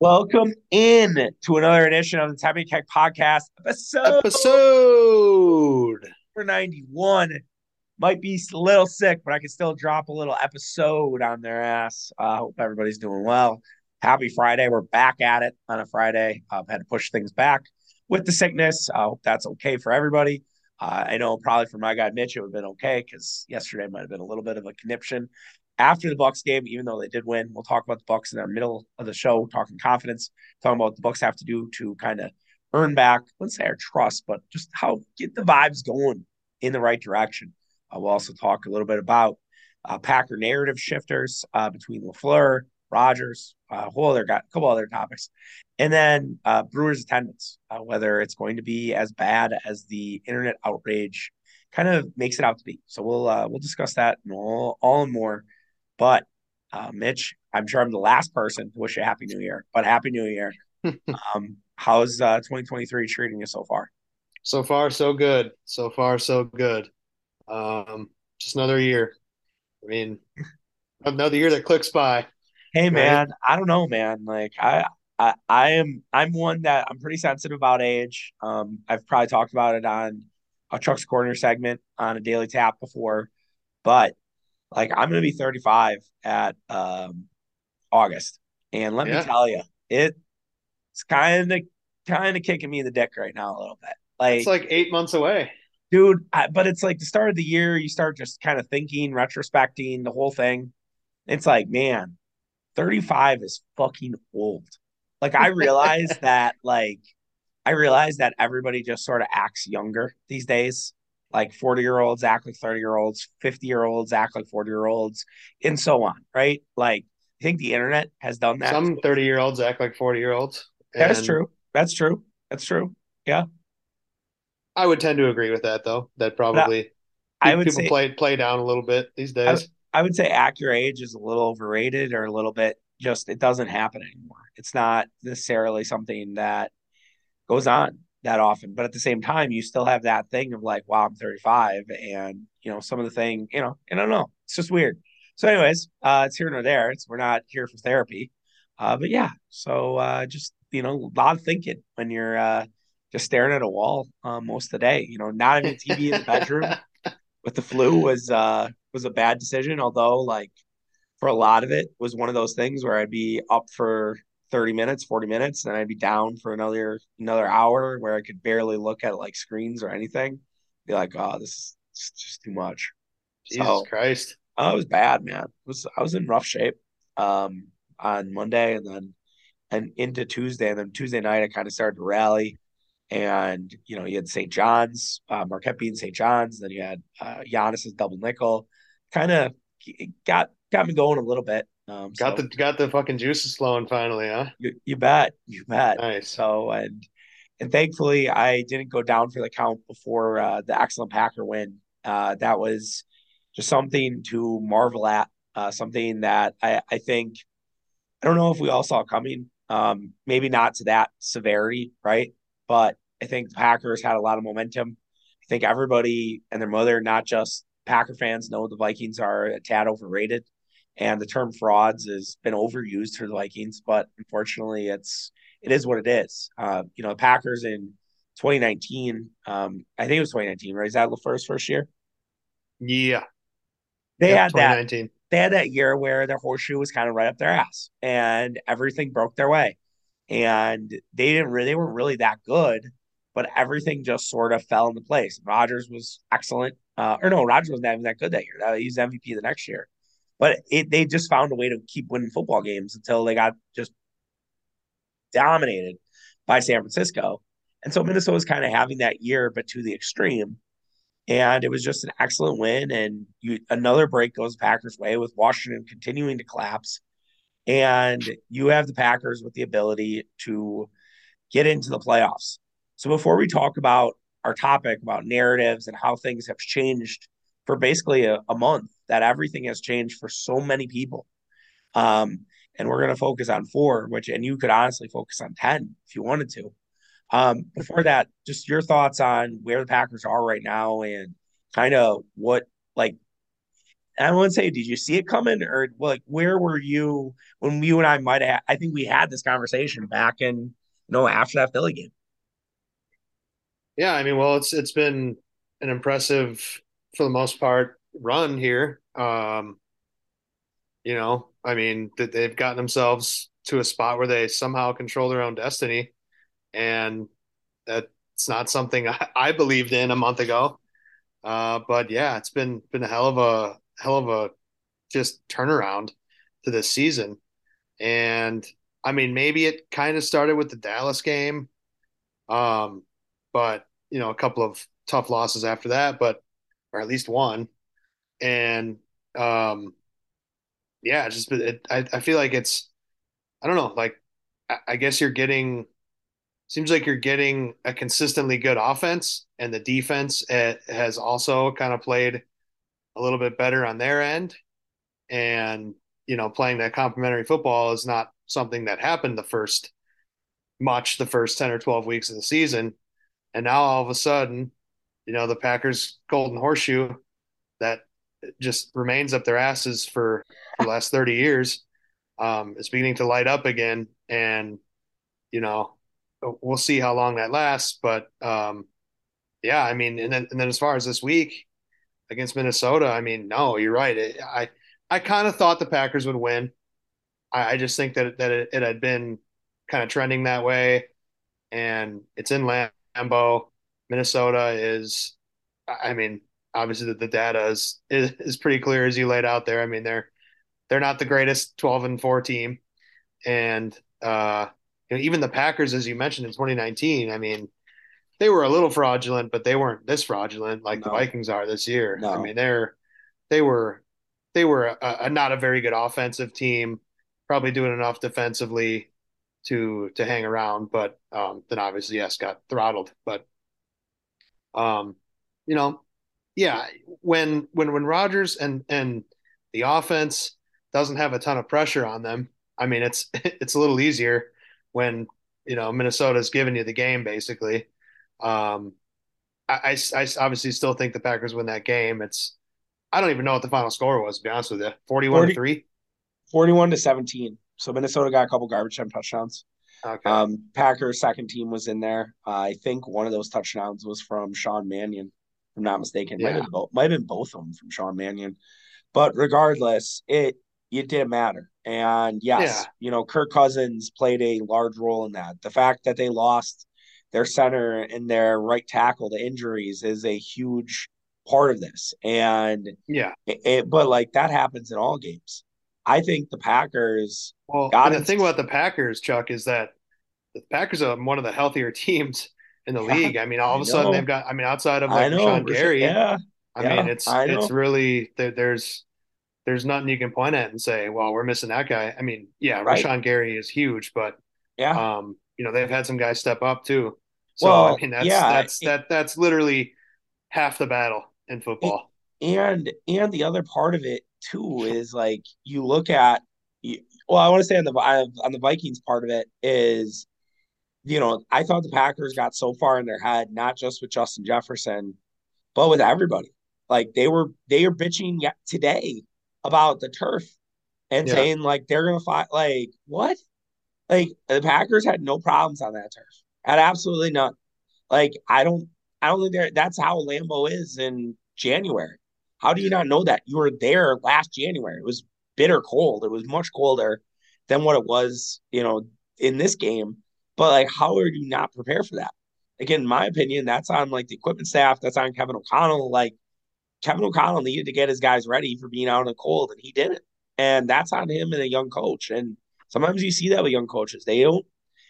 Welcome in to another edition of the Tabby Keck Podcast, episode Episode. number 91. Might be a little sick, but I can still drop a little episode on their ass. I uh, hope everybody's doing well. Happy Friday. We're back at it on a Friday. I've had to push things back with the sickness. I hope that's okay for everybody. Uh, I know probably for my guy Mitch, it would have been okay because yesterday might have been a little bit of a conniption after the Bucks game, even though they did win. We'll talk about the Bucks in our middle of the show, talking confidence, talking about the Bucks have to do to kind of earn back, let's say our trust, but just how get the vibes going in the right direction. Uh, we'll also talk a little bit about uh, Packer narrative shifters uh, between LaFleur, Rodgers, uh, a whole other got a couple other topics, and then uh, Brewers attendance, whether it's going to be as bad as the internet outrage kind of makes it out to be. So we'll we'll discuss that and all, all and more but uh, Mitch, I'm sure I'm the last person to wish you a happy new year, but happy new year. um, how's uh, 2023 treating you so far? So far, so good. So far, so good. Um, just another year. I mean, another year that clicks by. Hey man. I don't know, man. Like I, I, I am, I'm one that I'm pretty sensitive about age. Um, I've probably talked about it on a Chuck's Corner segment on a Daily Tap before, but like I'm going to be 35 at um, August, and let yeah. me tell you, it's kind of kind of kicking me in the dick right now a little bit. Like it's like eight months away, dude. I, but it's like the start of the year. You start just kind of thinking, retrospecting the whole thing. It's like, man, 35 is fucking old. Like I realize that, like I realize that everybody just sort of acts younger these days like 40 year olds act like 30 year olds, 50 year olds act like 40 year olds, and so on, right? Like, I think the internet has done that. Some 30 year olds act like 40 year olds. That's true. That's true. That's true. Yeah. I would tend to agree with that, though. That probably I would people say, play play down a little bit these days. I, I would say accurate age is a little overrated or a little bit just it doesn't happen anymore. It's not necessarily something that goes on that often. But at the same time, you still have that thing of like, wow, I'm 35, and you know, some of the thing, you know, I don't know. It's just weird. So, anyways, uh, it's here nor there. It's we're not here for therapy. Uh, but yeah, so uh, just you know, a lot of thinking when you're uh, just staring at a wall uh, most of the day. You know, not having a TV in the bedroom with the flu was uh, was a bad decision. Although, like for a lot of it, was one of those things where I'd be up for 30 minutes, 40 minutes, then I'd be down for another another hour where I could barely look at like screens or anything. Be like, oh, this is just too much. Jesus so, Christ. Oh, it was bad, man. It was I was in rough shape um on Monday and then and into Tuesday. And then Tuesday night I kind of started to rally. And you know, you had St. John's, uh, Marquette being St. John's, then you had uh Giannis's double nickel. Kind of got got me going a little bit. Um, got so, the got the fucking juices flowing finally, huh? You, you bet, you bet. Nice. So and and thankfully I didn't go down for the count before uh, the excellent Packer win. Uh, that was just something to marvel at. Uh, something that I, I think I don't know if we all saw coming. Um, maybe not to that severity, right? But I think the Packers had a lot of momentum. I think everybody and their mother, not just Packer fans, know the Vikings are a tad overrated and the term frauds has been overused for the Vikings, but unfortunately, it's it is what it is. Uh, you know, the Packers in 2019, um, I think it was 2019, right? Is that LaFleur's first year? Yeah, they yep, had that. They had that year where their horseshoe was kind of right up their ass, and everything broke their way, and they didn't really, they weren't really that good, but everything just sort of fell into place. Rodgers was excellent, uh, or no, Rodgers wasn't even that good that year. He was MVP the next year. But it, they just found a way to keep winning football games until they got just dominated by San Francisco. And so Minnesota was kind of having that year, but to the extreme. And it was just an excellent win. And you, another break goes Packers' way with Washington continuing to collapse. And you have the Packers with the ability to get into the playoffs. So before we talk about our topic about narratives and how things have changed for basically a, a month, that everything has changed for so many people. Um, and we're going to focus on four, which, and you could honestly focus on 10 if you wanted to. Um, before that, just your thoughts on where the Packers are right now and kind of what, like, I wouldn't say, did you see it coming, or like where were you when you and I might have? I think we had this conversation back in you know after that Philly game. Yeah, I mean, well, it's it's been an impressive, for the most part, run here. Um, you know, I mean, they've gotten themselves to a spot where they somehow control their own destiny, and that's not something I, I believed in a month ago. Uh, but yeah, it's been been a hell of a hell of a just turnaround to this season. And I mean, maybe it kind of started with the Dallas game, um, but you know, a couple of tough losses after that, but or at least one. And um, yeah, just it, I I feel like it's I don't know, like I, I guess you're getting seems like you're getting a consistently good offense, and the defense eh, has also kind of played a little bit better on their end. And, you know, playing that complementary football is not something that happened the first much the first 10 or 12 weeks of the season. And now all of a sudden, you know, the Packers golden horseshoe that just remains up their asses for, the last 30 years um, is beginning to light up again. And, you know, we'll see how long that lasts. But um, yeah, I mean, and then, and then as far as this week, against Minnesota. I mean, no, you're right. It, I I kind of thought the Packers would win. I, I just think that that it, it, had been kind of trending that way, and it's in Lambeau. Minnesota is, I mean, obviously the, the data is, is is pretty clear as you laid out there. I mean, they're they're not the greatest 12 and 4 team, and uh, you know, even the Packers, as you mentioned in 2019, I mean, they were a little fraudulent, but they weren't this fraudulent like no. the Vikings are this year. No. I mean, they're they were they were a, a, not a very good offensive team, probably doing enough defensively to to hang around, but um, then obviously yes, got throttled. But um, you know, yeah, when when when Rodgers and and the offense doesn't have a ton of pressure on them, I mean, it's it's a little easier when you know Minnesota's giving you the game basically. Um, I, I, I obviously still think the Packers win that game. It's I don't even know what the final score was. To be honest with you, forty-one 40, to three. 41 to 17. So Minnesota got a couple garbage time touchdowns. Okay. Um, Packers second team was in there. Uh, I think one of those touchdowns was from Sean Mannion, if I'm not mistaken. Yeah. Might, have been both, might have been both of them from Sean Mannion. But regardless, it it didn't matter. And yes, yeah. you know, Kirk Cousins played a large role in that. The fact that they lost their center and their right tackle to injuries is a huge part of this. And yeah, it, it, but like that happens in all games. I think the Packers. Well, got the thing about the Packers, Chuck, is that the Packers are one of the healthier teams in the league. I mean, all of a sudden they've got. I mean, outside of like Sean Gary, yeah, I yeah, mean, it's I it's really there, there's there's nothing you can point at and say, well, we're missing that guy. I mean, yeah, right. Rashan Gary is huge, but yeah, um, you know, they've had some guys step up too. So well, I mean, that's yeah, that's that that's literally half the battle in football. And and the other part of it too is like you look at well, I want to say on the on the Vikings part of it is you know, I thought the Packers got so far in their head, not just with Justin Jefferson, but with everybody. Like they were they are bitching yet today about the turf and yeah. saying like they're gonna fight like what? Like the Packers had no problems on that turf. Had absolutely none. Like I don't I don't think there that's how Lambeau is in January. How do you not know that? You were there last January. It was bitter cold. It was much colder than what it was, you know, in this game. But like, how are you not prepared for that? Again, in my opinion, that's on like the equipment staff. That's on Kevin O'Connell. Like Kevin O'Connell needed to get his guys ready for being out in the cold, and he didn't. And that's on him and a young coach. And sometimes you see that with young coaches. They don't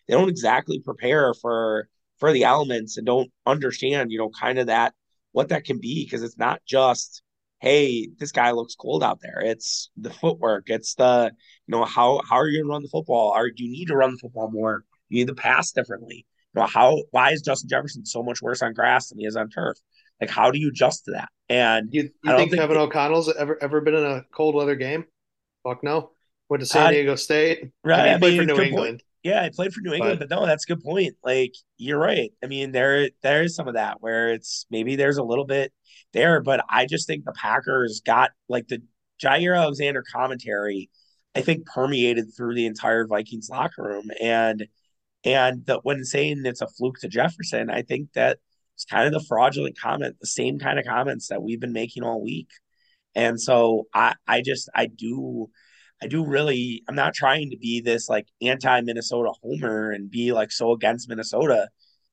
they don't exactly prepare for for the elements and don't understand, you know, kind of that what that can be because it's not just hey, this guy looks cold out there. It's the footwork. It's the you know how how are you going to run the football? Are you need to run the football more? You need to pass differently. You know how why is Justin Jefferson so much worse on grass than he is on turf? Like how do you adjust to that? And you, you think, think Kevin it, O'Connell's ever ever been in a cold weather game? Fuck no. Went to San Diego State. Right. I mean, played for New England. Point. Yeah, I played for New England, but, but no, that's a good point. Like you're right. I mean, there there is some of that where it's maybe there's a little bit there, but I just think the Packers got like the Jaire Alexander commentary, I think permeated through the entire Vikings locker room. And and the, when saying it's a fluke to Jefferson, I think that it's kind of the fraudulent comment, the same kind of comments that we've been making all week. And so I I just I do I do really I'm not trying to be this like anti Minnesota homer and be like so against Minnesota,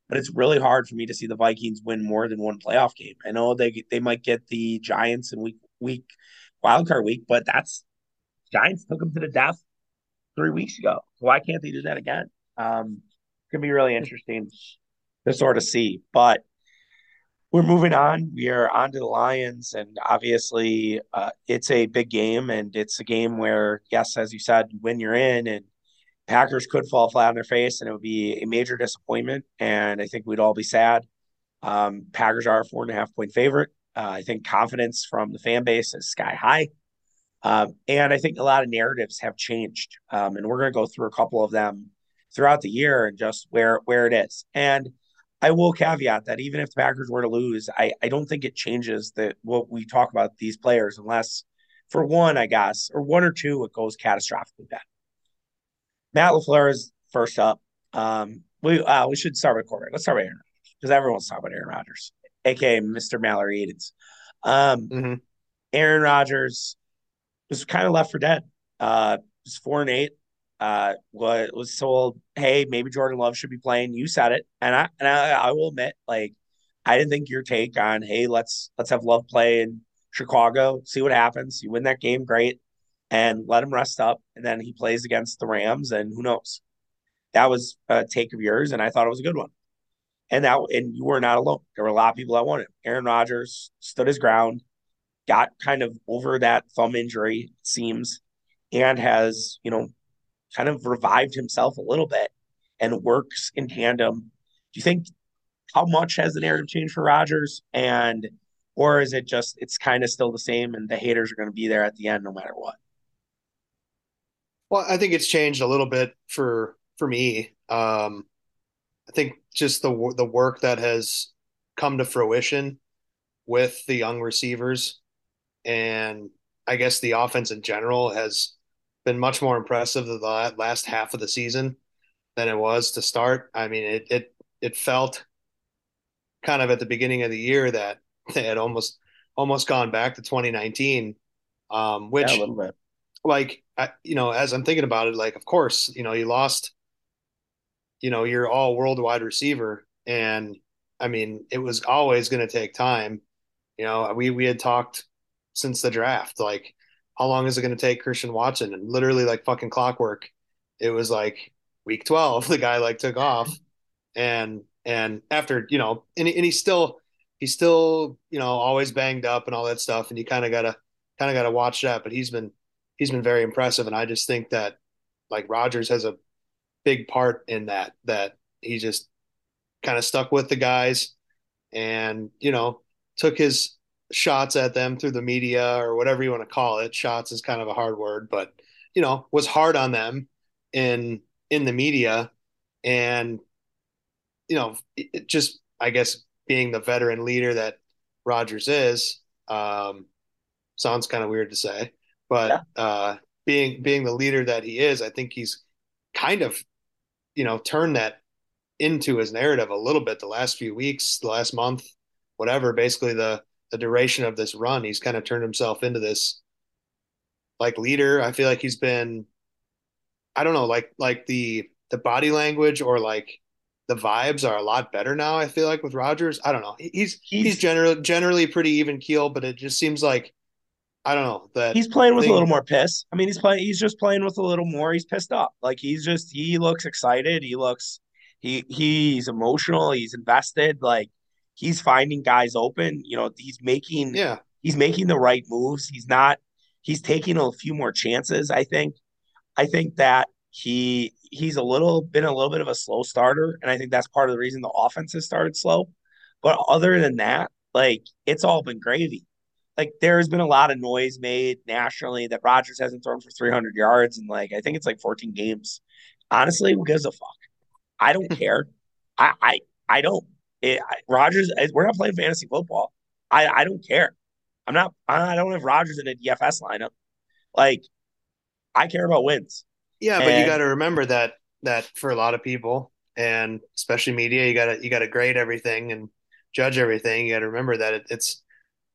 but it's really hard for me to see the Vikings win more than one playoff game. I know they they might get the Giants in week week wild card week, but that's Giants took them to the death three weeks ago. So why can't they do that again? Um, it's gonna be really interesting to sort of see. But we're moving on. We are on to the Lions, and obviously, uh, it's a big game, and it's a game where, yes, as you said, when you're in, and Packers could fall flat on their face, and it would be a major disappointment. And I think we'd all be sad. Um, Packers are a four and a half point favorite. Uh, I think confidence from the fan base is sky high. Um, and I think a lot of narratives have changed. Um, and we're going to go through a couple of them throughout the year and just where where it is. And I will caveat that even if the Packers were to lose, I, I don't think it changes that what we talk about these players unless for one, I guess, or one or two, it goes catastrophically bad. Matt LaFleur is first up. Um, we uh, we should start with quarterback. Let's start with Aaron because everyone's talking about Aaron Rodgers, aka Mr. Mallory Edens. Um, mm-hmm. Aaron Rodgers was kind of left for dead. Uh, was four and eight. Uh, was was told, hey, maybe Jordan Love should be playing. You said it, and I and I, I will admit, like, I didn't think your take on, hey, let's let's have Love play in Chicago, see what happens. You win that game, great, and let him rest up, and then he plays against the Rams, and who knows? That was a take of yours, and I thought it was a good one. And that, and you were not alone. There were a lot of people that wanted. Aaron Rodgers stood his ground got kind of over that thumb injury, it seems, and has, you know, kind of revived himself a little bit and works in tandem. Do you think how much has the narrative changed for Rodgers, And or is it just it's kind of still the same and the haters are going to be there at the end no matter what? Well, I think it's changed a little bit for for me. Um, I think just the the work that has come to fruition with the young receivers and I guess the offense in general has been much more impressive the last half of the season than it was to start. I mean, it it it felt kind of at the beginning of the year that they had almost almost gone back to 2019, um, which yeah, like I, you know, as I'm thinking about it, like of course, you know, you lost, you know, your all worldwide receiver, and I mean, it was always going to take time. You know, we we had talked since the draft. Like, how long is it going to take Christian Watson? And literally, like fucking clockwork, it was like week 12, the guy like took off. And, and after, you know, and, and he's still, he's still, you know, always banged up and all that stuff. And you kind of got to, kind of got to watch that. But he's been, he's been very impressive. And I just think that like Rodgers has a big part in that, that he just kind of stuck with the guys and, you know, took his shots at them through the media or whatever you want to call it. Shots is kind of a hard word, but you know, was hard on them in in the media and you know, it just I guess being the veteran leader that Rodgers is, um, sounds kind of weird to say, but yeah. uh, being being the leader that he is, I think he's kind of you know turned that into his narrative a little bit the last few weeks, the last month, whatever. Basically, the the duration of this run, he's kind of turned himself into this like leader. I feel like he's been, I don't know, like like the the body language or like the vibes are a lot better now. I feel like with Rodgers, I don't know. He's he's, he's generally generally pretty even keel, but it just seems like I don't know that he's playing with thing. a little more piss. I mean, he's playing. He's just playing with a little more. He's pissed off. Like he's just he looks excited. He looks he he's emotional. He's invested. Like he's finding guys open. You know, he's making yeah he's making the right moves. He's not he's taking a few more chances. I think. I think that he he's a little been a little bit of a slow starter, and I think that's part of the reason the offense has started slow. But other than that, like it's all been gravy. Like there's been a lot of noise made nationally that Rodgers hasn't thrown for 300 yards, and like I think it's like 14 games. Honestly, who gives a fuck? I don't care. I I I don't it, Rodgers, we're not playing fantasy football. I, I don't care. I'm not. I don't have Rodgers in a DFS lineup. Like, I care about wins. Yeah, but and, you got to remember that that for a lot of people, and especially media, you got to you got to grade everything and judge everything. You got to remember that it, it's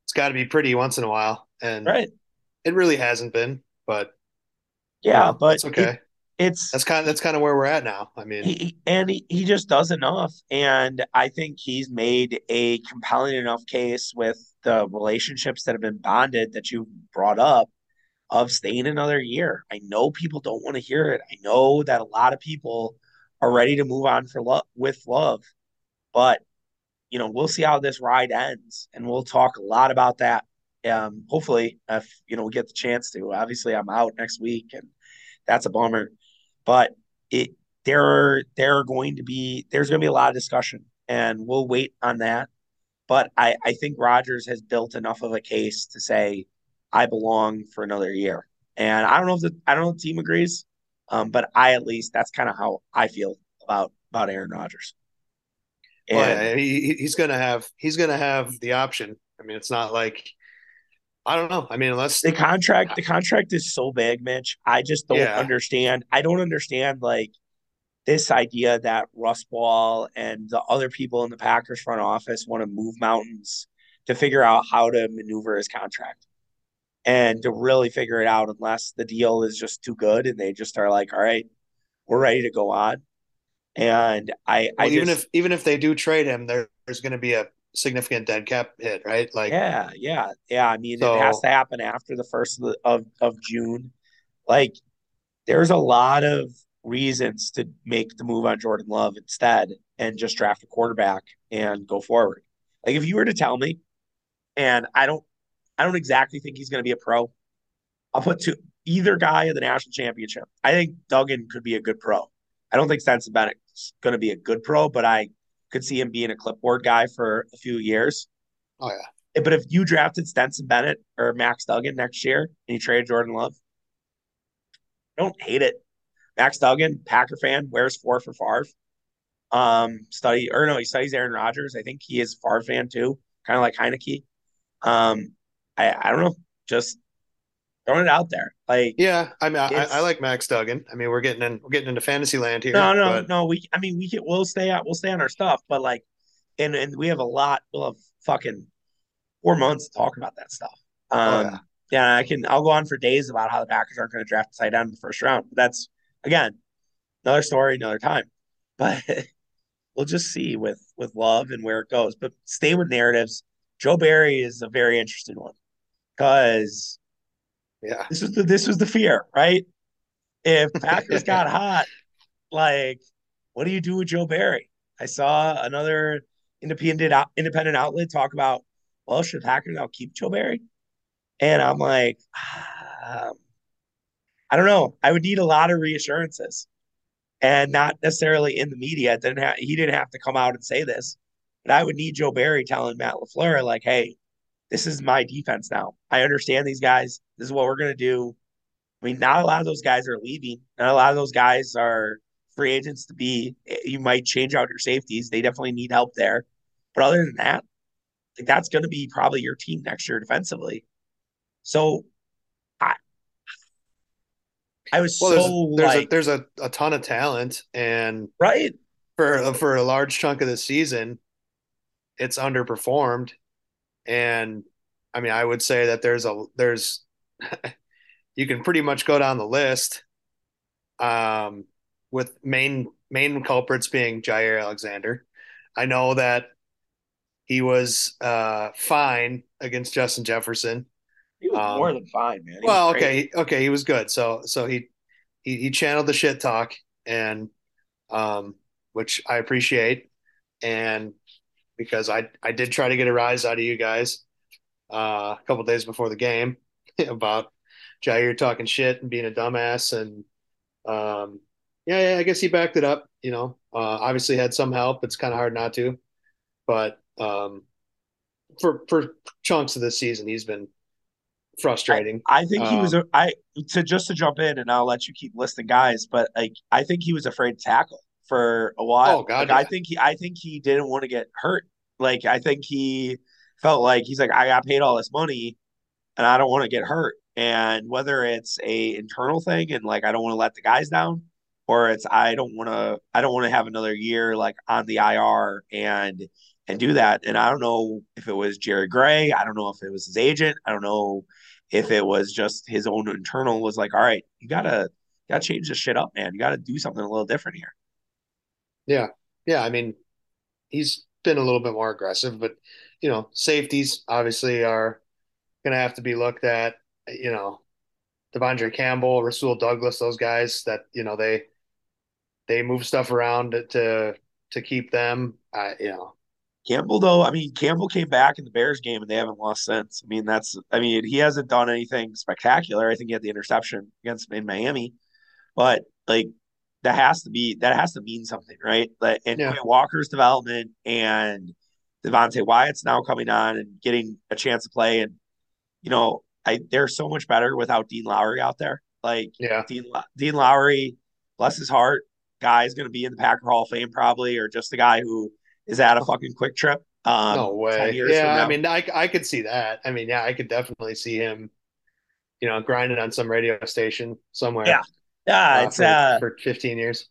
it's got to be pretty once in a while, and right. it really hasn't been. But yeah, you know, but it's okay. It, it's that's kind of that's kind of where we're at now. I mean, he, and he, he just does enough, and I think he's made a compelling enough case with the relationships that have been bonded that you brought up of staying another year. I know people don't want to hear it. I know that a lot of people are ready to move on for love with love, but you know we'll see how this ride ends, and we'll talk a lot about that. Um, hopefully, if you know we get the chance to. Obviously, I'm out next week, and that's a bummer. But it there are there are going to be there's going to be a lot of discussion, and we'll wait on that. But I I think Rodgers has built enough of a case to say I belong for another year, and I don't know if the I don't know if the team agrees, um, but I at least that's kind of how I feel about about Aaron Rodgers. And, well, he, he's gonna have he's gonna have the option. I mean, it's not like I don't know. I mean, unless the contract, the contract is so big, Mitch. I just don't yeah. understand. I don't understand like this idea that Russ Ball and the other people in the Packers front office want to move mountains to figure out how to maneuver his contract and to really figure it out unless the deal is just too good and they just are like, all right, we're ready to go on. And I, well, I even just, if even if they do trade him, there, there's going to be a significant dead cap hit, right? Like, yeah, yeah, yeah. I mean, so, it has to happen after the first of, the, of of June. Like, there's a lot of reasons to make the move on Jordan Love instead and just draft a quarterback and go forward. Like, if you were to tell me, and I don't, I don't exactly think he's going to be a pro. I'll put to either guy in the national championship. I think Duggan could be a good pro. I don't think Stetson Bennett's going to be a good pro, but I could see him being a clipboard guy for a few years. Oh yeah. But if you drafted Stetson Bennett or Max Duggan next year and you traded Jordan Love, don't hate it. Max Duggan, Packer fan, wears four for Favre. Um, study or no, he studies Aaron Rodgers. I think he is Favre fan too, kind of like Heinicke. Um, I I don't know, just throwing it out there. Like, yeah, I mean, I, I, like Max Duggan. I mean, we're getting in, we're getting into fantasy land here. No, no, but... no. We, I mean, we can, we'll stay out, we'll stay on our stuff, but like, and and we have a lot. We'll have fucking four months to talk about that stuff. Oh, um, oh, yeah. yeah, I can. I'll go on for days about how the Packers aren't going to draft tight end in the first round. But that's again another story, another time. But we'll just see with with love and where it goes. But stay with narratives. Joe Barry is a very interesting one because yeah. This was the this was the fear, right? If Packers got hot, like, what do you do with Joe Barry? I saw another independent independent outlet talk about, well, should Packers now keep Joe Barry? And I'm like, um, I don't know. I would need a lot of reassurances, and not necessarily in the media. It didn't have, he didn't have to come out and say this, but I would need Joe Barry telling Matt LaFleur like, "Hey, this is my defense now. I understand these guys. This is what we're going to do. I mean, not a lot of those guys are leaving. Not a lot of those guys are free agents to be. You might change out your safeties. They definitely need help there. But other than that, like that's going to be probably your team next year defensively. So I I was well, so there's, like, there's, a, there's a, a ton of talent and right for for a large chunk of the season, it's underperformed. And I mean, I would say that there's a there's you can pretty much go down the list. Um, with main main culprits being Jaire Alexander. I know that he was uh, fine against Justin Jefferson. He was um, more than fine, man. He well, okay, okay, he was good. So so he he, he channeled the shit talk and um, which I appreciate. And because I I did try to get a rise out of you guys uh, a couple days before the game about Jaire talking shit and being a dumbass and um, yeah, yeah, I guess he backed it up. You know, uh, obviously had some help. It's kind of hard not to, but um, for for chunks of this season, he's been frustrating. I, I think um, he was. I to just to jump in, and I'll let you keep listing guys, but like I think he was afraid to tackle for a while. Oh God, like, yeah. I think he I think he didn't want to get hurt. Like I think he felt like he's like I got paid all this money. and I don't want to get hurt. And whether it's a internal thing and like I don't want to let the guys down, or it's I don't want to I don't want to have another year like on the IR and and do that. And I don't know if it was Jerry Gray. I don't know if it was his agent. I don't know if it was just his own internal was like, all right, you gotta gotta change this shit up, man. You gotta do something a little different here. Yeah. Yeah. I mean, he's been a little bit more aggressive, but you know, safeties obviously are going to have to be looked at. You know, De'Vondre Campbell, Rasul Douglas, those guys that you know they they move stuff around to to keep them. Uh, you know, Campbell though, I mean, Campbell came back in the Bears game and they haven't lost since. I mean, that's I mean, he hasn't done anything spectacular. I think he had the interception against in Miami, but like that has to be that has to mean something, right? Like, and yeah, Walker's development and Devonte Wyatt's now coming on and getting a chance to play, and you know, I they're so much better without Dean Lowry out there. Like yeah. Dean Dean Lowry, bless his heart, guy's going to be in the Packer Hall of Fame probably, or just a guy who is at a fucking Kwik Trip. Um, no way. Yeah, I mean, I I could see that. I mean, yeah, I could definitely see him, you know, grinding on some radio station somewhere. Yeah, yeah, uh, it's for, uh, for 15 years.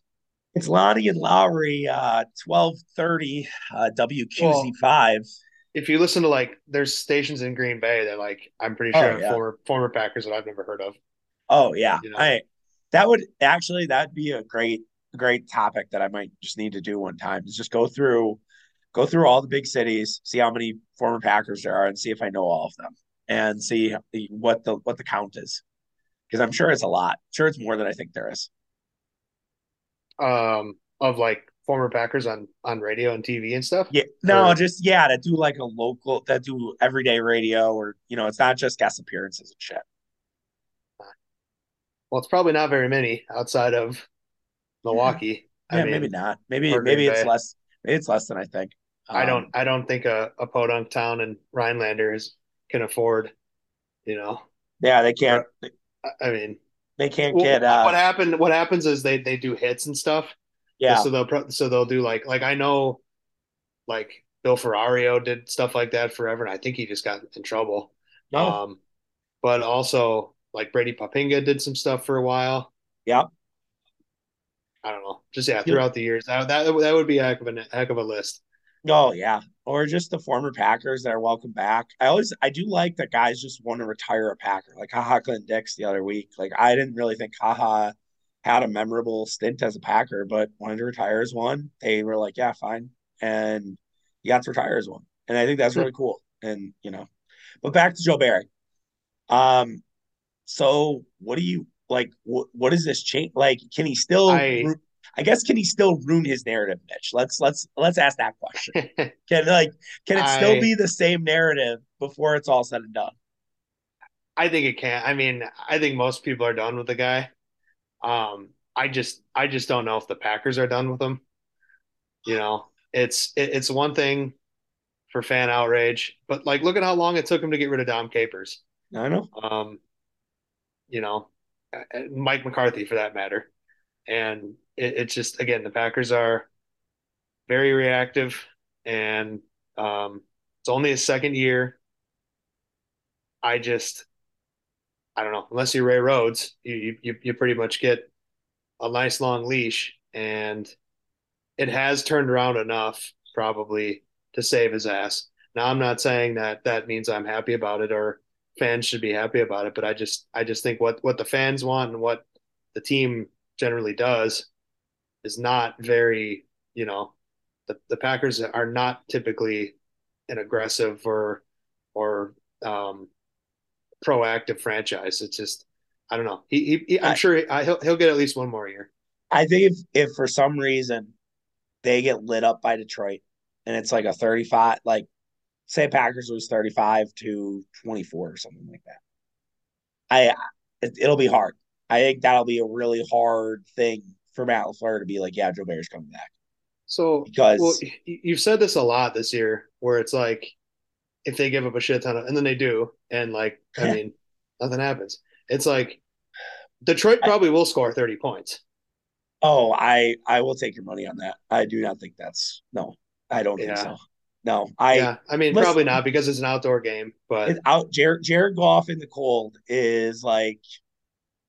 It's Lonnie and Lowry, uh, 1230 uh, WQZ five. Well, if you listen to like there's stations in Green Bay that like I'm pretty sure oh, yeah. former former Packers that I've never heard of. Oh yeah, you know? I that would actually that'd be a great great topic that I might just need to do one time. Is just go through go through all the big cities, see how many former Packers there are, and see if I know all of them, and see what the what the count is, because I'm sure it's a lot. I'm sure, it's more than I think there is. Um, of like former Packers on on radio and TV and stuff? Yeah, no, or... just yeah, to do like a local, that do everyday radio, or you know, it's not just guest appearances and shit. Well, it's probably not very many outside of Milwaukee. Yeah, I mean, maybe not. Maybe maybe it's less. Maybe it's less than I think. Um, I don't. Um, I don't think a, a podunk town and Rhinelanders can afford. You know. Yeah, they can't. I mean, they can't get. Uh, what happened? What happens is they they do hits and stuff. Yeah. So they'll so they'll do like like I know, like Bill Ferrario did stuff like that forever, and I think he just got in trouble. No. Um, but also like Brady Poppinga did some stuff for a while. Yeah. I don't know. Just yeah, throughout the years, that that that would be a heck of a heck of a list. Oh yeah, or just the former Packers that are welcome back. I always I do like that guys just want to retire a Packer, like Haha Clinton Dix the other week. Like I didn't really think Haha had a memorable stint as a Packer, but wanted to retire as one. They were like, yeah, fine, and he got to retire as one, and I think that's really cool. And you know, but back to Joe Barry. Um, so what do you like? What what is this change? Like, can he still? I, I guess can he still ruin his narrative, Mitch? Let's let's let's ask that question. can like can it still I, be the same narrative before it's all said and done? I think it can. I mean, I think most people are done with the guy. Um, I just I just don't know if the Packers are done with him. You know, it's it, it's one thing for fan outrage, but like look at how long it took him to get rid of Dom Capers. I know. Um, you know, Mike McCarthy for that matter, and it, it's just again the Packers are very reactive, and um, it's only a second year. I just I don't know, unless you're Ray Rhodes, you you you pretty much get a nice long leash, and it has turned around enough probably to save his ass. Now I'm not saying that that means I'm happy about it or fans should be happy about it, but I just I just think what what the fans want and what the team generally does is not very, you know, the, the Packers are not typically an aggressive or or um, proactive franchise. It's just I don't know. He, he, he I'm I, sure he, I, he'll he'll get at least one more year. I think if if for some reason they get lit up by Detroit and it's like a 35 like say Packers lose 35 to 24 or something like that. I it, it'll be hard. I think that'll be a really hard thing for Matt LaFleur to be like, yeah, Joe Barry's coming back. So because well, you've said this a lot this year, where it's like if they give up a shit ton of, and then they do, and like I mean, nothing happens. It's like Detroit probably I, will score thirty points. Oh, I I will take your money on that. I do not think that's no. I don't yeah. think so. no. I yeah, I mean listen, probably not because it's an outdoor game, but it's out. Jared Jared Goff in the cold is like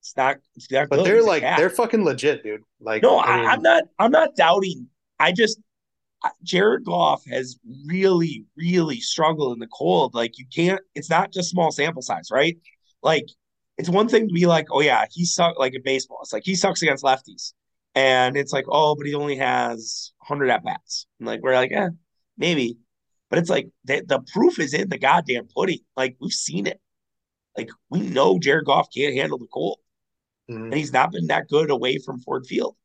it's not. It's not but they're like they're fucking legit, dude. Like No, I, mean, I'm not. I'm not doubting. I just Jared Goff has really, really struggled in the cold. Like you can't. It's not just small sample size, right? Like it's one thing to be like, oh yeah, he sucks. Like in baseball, it's like he sucks against lefties, and it's like, oh, but he only has 100 at bats. And like we're like, eh, maybe, but it's like the, the proof is in the goddamn pudding. Like we've seen it. Like we know Jared Goff can't handle the cold, mhm. and he's not been that good away from Ford Field.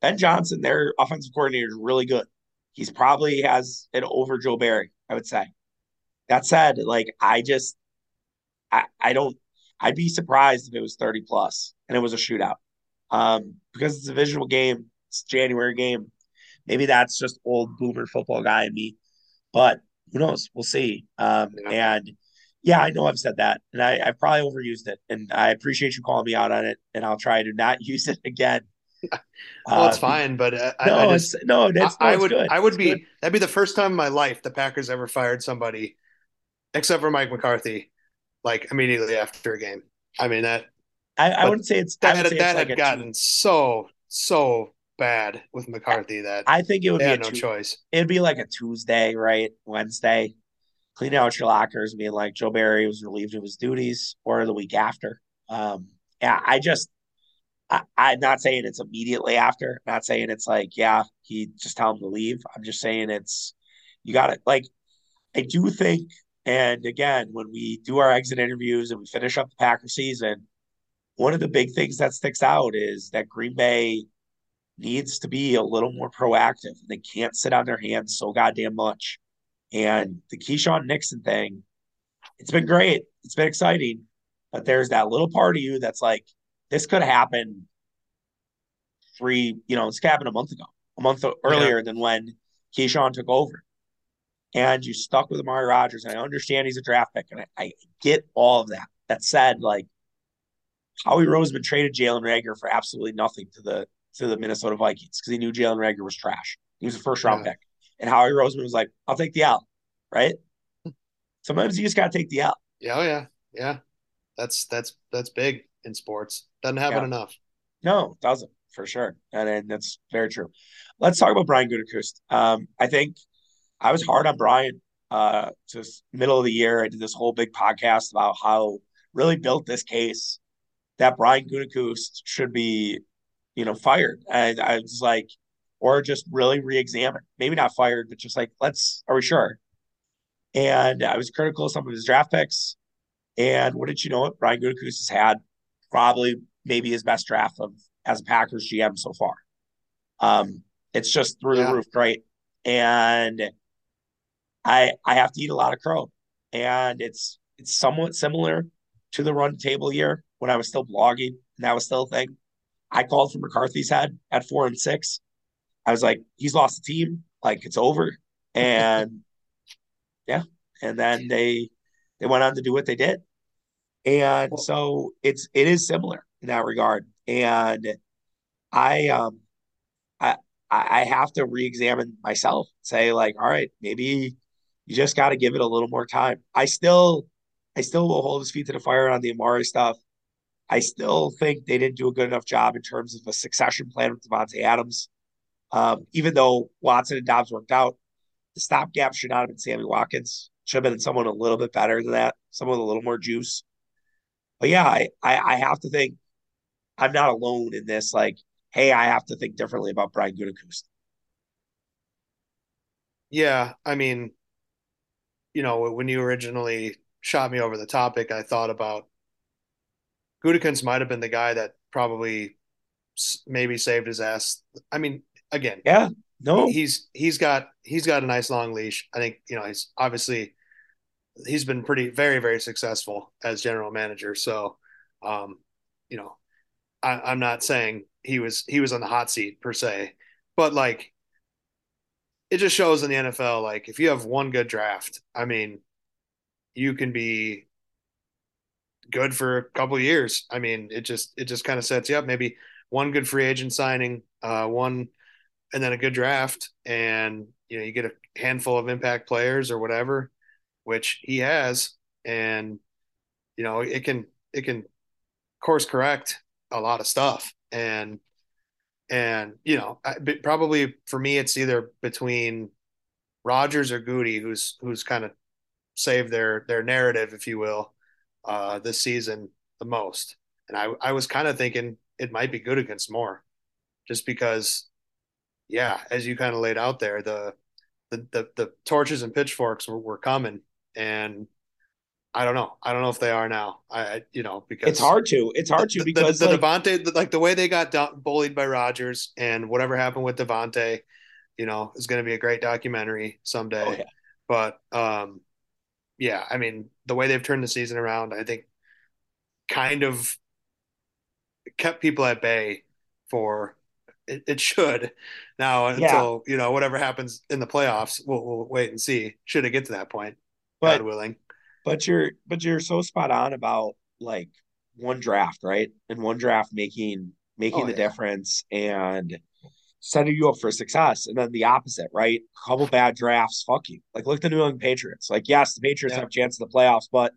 Ben Johnson, their offensive coordinator, is really good. He's probably has it over Joe Barry, I would say. That said, like I just I, I don't I'd be surprised if it was 30 plus and it was a shootout. Um, because it's a visual game, it's a January game. Maybe that's just old boomer football guy in me. But who knows? We'll see. Um, Yeah. and yeah, I know I've said that, and I, I've probably overused it, and I appreciate you calling me out on it, and I'll try to not use it again. well, it's Uh, fine, but uh, I, no, I just it's no, that's no, I would good. I would It's be good. that'd be the first time in my life the Packers ever fired somebody except for Mike McCarthy, like immediately after a game. I mean that I, I wouldn't say it's. That would say that it's like had gotten two. so so bad with McCarthy that I think it would be a no two. choice. It'd be like a Tuesday, right? Wednesday, clean out your lockers, being like Joe Barry was relieved of his duties, or the week after. Um, yeah, I just, I, I'm not saying it's immediately after. not saying it's like, yeah, he just tell him to leave. I'm just saying it's, you got to like. I do think, and again, when we do our exit interviews and we finish up the Packer season, one of the big things that sticks out is that Green Bay needs to be a little more proactive. They can't sit on their hands so goddamn much. And the Keisean Nixon thing, it's been great. It's been exciting. But there's that little part of you that's like, this could happen three, you know, this could happen a month ago, a month Yeah, earlier than when Keisean took over. And you stuck with Amari Rodgers. And I understand he's a draft pick, and I, I get all of that. That said, like Howie Roseman traded Jalen Reagor for absolutely nothing to the to the Minnesota Vikings because he knew Jalen Reagor was trash. He was a first round yeah, pick. And Howie Roseman was like, I'll take the L, right? Sometimes you just gotta take the L. yeah, oh yeah, yeah. That's that's that's big in sports. Doesn't happen Yeah. enough. No, it doesn't for sure. And, and that's very true. Let's talk about Brian Gutekunst. Um, I think I was hard on Brian uh just middle of the year. I did this whole big podcast about how really built this case that Brian Gutekunst should be, you know, fired. And I was like, or just really re-examine. Maybe not fired, but just like, let's are we sure? And I was critical of some of his draft picks. And what did you know? What Brian Gutekunst has had probably maybe his best draft of as a Packers GM so far. Um, it's just through the roof, great. And I I have to eat a lot of crow, and it's it's somewhat similar to the run table year when I was still blogging and that was still a thing. I called for McCarthy's head at four and six. I was like, he's lost the team, like it's over, and yeah, and then they they went on to do what they did, and so it's it is similar in that regard, and I um I I I have to re-examine myself, say like, all right, maybe you just got to give it a little more time. I still I still will hold his feet to the fire on the Amari stuff. I still think they didn't do a good enough job in terms of a succession plan with Davante Adams. Um, even though Watson and Doubs worked out, the stopgap should not have been Sammy Watkins. Should have been someone a little bit better than that, someone with a little more juice. But yeah, I, I, I have to think I'm not alone in this. Like, hey, I have to think differently about Brian Gutekunst. yeah. I mean, you know, when you originally shot me over the topic, I thought about Gutekunst might have been the guy that probably maybe saved his ass. I mean, again, Yeah, no, he's he's got he's got a nice long leash. I think you know he's obviously he's been pretty very very successful as general manager. So, um, you know, I, I'm not saying he was he was on the hot seat per se, but like it just shows in the NFL like if you have one good draft, I mean, you can be good for a couple of years. I mean, it just it just kind of sets you up. Maybe one good free agent signing, uh, one and then a good draft, and you know you get a handful of impact players or whatever, which he has, and you know it can it can course correct a lot of stuff, and and you know probably for me it's either between Rodgers or Goody who's who's kind of saved their their narrative, if you will, uh, this season the most. And I I was kind of thinking it might be good against more, just because, yeah, as you kind of laid out there, the the the, the torches and pitchforks were, were coming, and I don't know. I don't know if they are now. I, you know, because it's hard to. It's hard to because the, the, the like, Davante, like the way they got bullied by Rodgers and whatever happened with Davante, you know, is going to be a great documentary someday. Oh, yeah. But um, yeah, I mean, the way they've turned the season around, I think, kind of kept people at bay for it, it should now until yeah. you know whatever happens in the playoffs. We'll, we'll wait and see. Should it get to that point, but, God willing. But you're but you're so spot on about like one draft, right? And one draft making making oh, the yeah. difference and setting you up for success. And then the opposite, right? A couple bad drafts, fuck you. Like look at the New England Patriots. Like, yes, the Patriots yeah. have a chance in the playoffs, but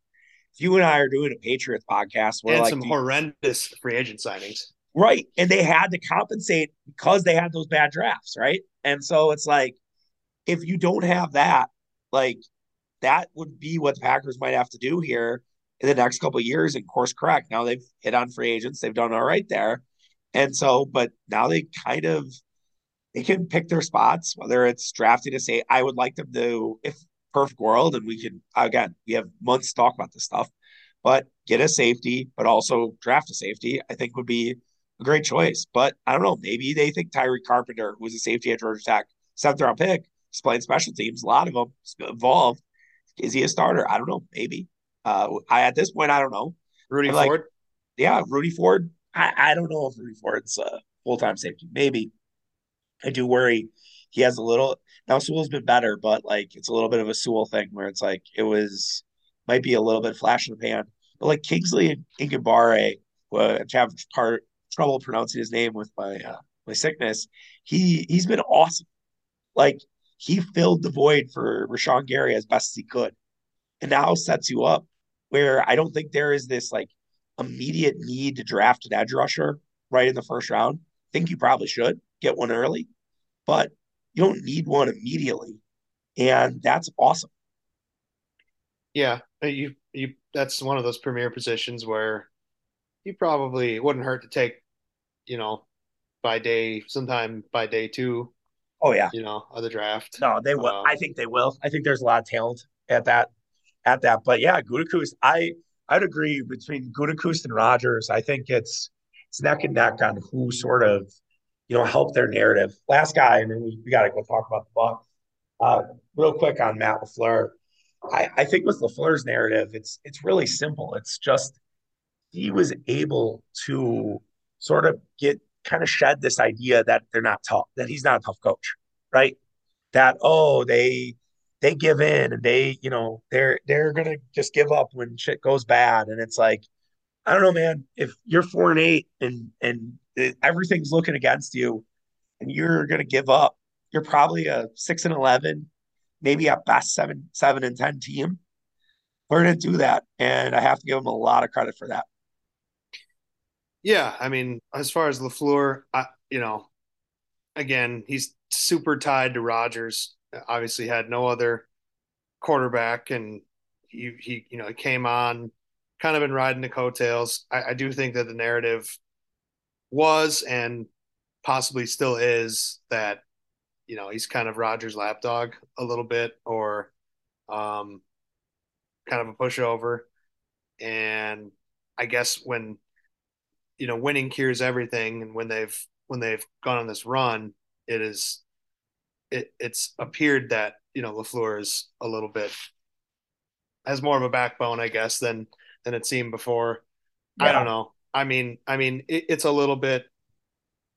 if you and I are doing a Patriots podcast, we're and like some horrendous free agent signings. Right. And they had to compensate because they had those bad drafts, right? And so it's like if you don't have that, like that would be what the Packers might have to do here in the next couple years and course correct. Now they've hit on free agents, they've done all right there. And so, but now they kind of they can pick their spots, whether it's drafting to say, I would like them to, if perfect world, and we can, again, we have months to talk about this stuff, but get a safety, but also draft a safety, I think would be a great choice. But I don't know, maybe they think Tariq Carpenter, who was a safety at Georgia Tech, seventh round pick, he's playing special teams, a lot of them involved. Is he a starter? I don't know, maybe. Uh, I at this point, I don't know. Rudy Ford? Yeah, Rudy Ford. I, I don't know if Rudy Ford's a full time safety. Maybe. I do worry he has a little now Sewell's been better, but like it's a little bit of a Sewell thing where it's like it was might be a little bit flash in the pan. But like Kingsley and Enagbare, which I have part trouble pronouncing his name with my uh, my sickness, he he's been awesome. Like he filled the void for Rashan Gary as best as he could. And now sets you up where I don't think there is this like immediate need to draft an edge rusher right in the first round. I think you probably should get one early but you don't need one immediately. And that's awesome. Yeah, uh, you you that's one of those premier positions where you probably wouldn't hurt to take, you know, by day sometime by day two. Oh yeah, you know, of the draft. No, they will. Um, I think they will. I think there's a lot of talent at that at that. But yeah, Gutekunst, I I'd agree between Gutekunst and Rodgers. I think it's it's neck and neck on who sort of you know, help their narrative. Last guy, and then we, we got to go talk about the Bucks. Uh, real quick on Matt LaFleur. I, I think with LaFleur's narrative, it's it's really simple. It's just he was able to sort of get kind of shed this idea that they're not tough, that he's not a tough coach, right? That oh they they give in and they you know they're they're gonna just give up when shit goes bad, and it's like I don't know, man. If you're four and eight and and everything's looking against you and you're to give up, you're probably a six and 11, maybe at best seven, seven and 10 team. We're to do that. And I have to give them a lot of credit for that. Yeah. I mean, as far as LaFleur, I, you know, again, he's super tied to Rodgers. Obviously, had no other quarterback, and he, he you know, he came on, kind of been riding the coattails. I, I do think that the narrative was and possibly still is that you know he's kind of Rodgers' lapdog a little bit, or um, kind of a pushover. And I guess when you know winning cures everything, and when they've when they've gone on this run, it is it it's appeared that you know Lafleur is a little bit has more of a backbone, I guess, than than it seemed before. Yeah. I don't know. I mean, I mean, it, it's a little bit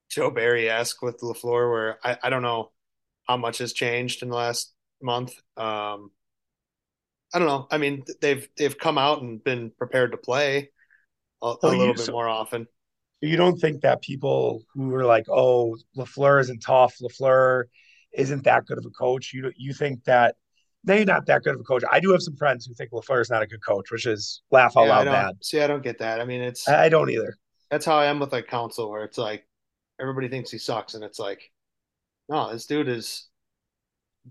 Joe Barry esque with Lafleur, where I, I don't know how much has changed in the last month. Um, I don't know. I mean, they've they've come out and been prepared to play a, a little bit so, more often. You don't think that people who are like, "Oh, Lafleur isn't tough. Lafleur isn't that good of a coach." You you think that they're not that good of a coach. I do have some friends who think Lafleur is not a good coach, which is laugh out Yeah, loud don't bad. see. I don't get that. I mean, it's I don't either. that's how I am with like Counsell, where it's like everybody thinks he sucks, and it's like, no, this dude is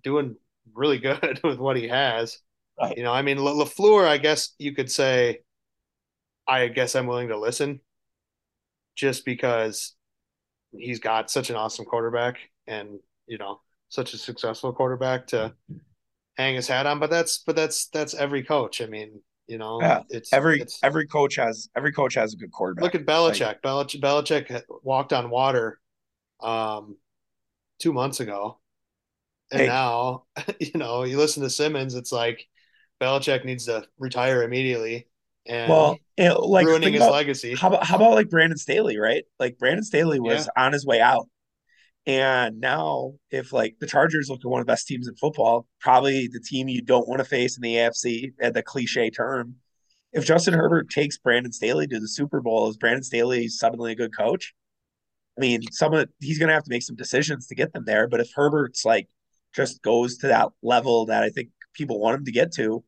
doing really good with what he has. Right. You know, I mean, La- Lafleur, I guess you could say, I guess I'm willing to listen just because he's got such an awesome quarterback and you know such a successful quarterback to hang his hat on. But that's but that's that's every coach. I mean, you know, Yeah. it's Every it's every coach has every coach has a good quarterback. look at Like, Belichick. Belich- Belichick walked on water um, two months ago, and hey, now you know you listen to Simmons. It's like Belichick needs to retire immediately and well, you know, like ruining his about legacy. how about how about like Brandon Staley, right? Like Brandon Staley was Yeah, on his way out. And now, if like the Chargers look at one of the best teams in football, probably the team you don't want to face in the AFC at the cliche term, if Justin Herbert takes Brandon Staley to the Super Bowl, is Brandon Staley suddenly a good coach? I mean, some of the, he's going to have to make some decisions to get them there. But if Herbert's like just goes to that level that I think people want him to get to,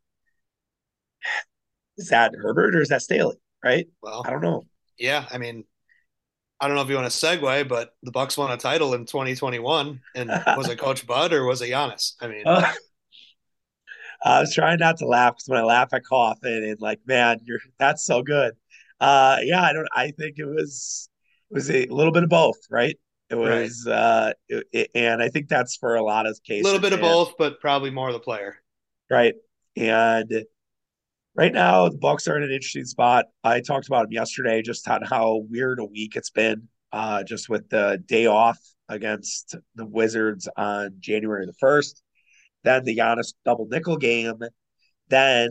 is that Herbert or is that Staley? Right? Well, I don't know. yeah. I mean, I don't know if you want to segue, but the Bucks won a title in 2021, and was it Coach Bud or was it Giannis? I mean, uh, I was trying not to laugh because when I laugh, I cough, and, and like, man, you're that's so good. Uh, yeah, I don't. I think it was it was a little bit of both, right? It right, was, uh, it, it- and I think that's for a lot of cases. a little bit of and both, but probably more the player. right, and right now the Bucks are in an interesting spot. I talked about them yesterday, just on how weird a week it's been, uh, just with the day off against the Wizards on January the first, then the Giannis double nickel game, then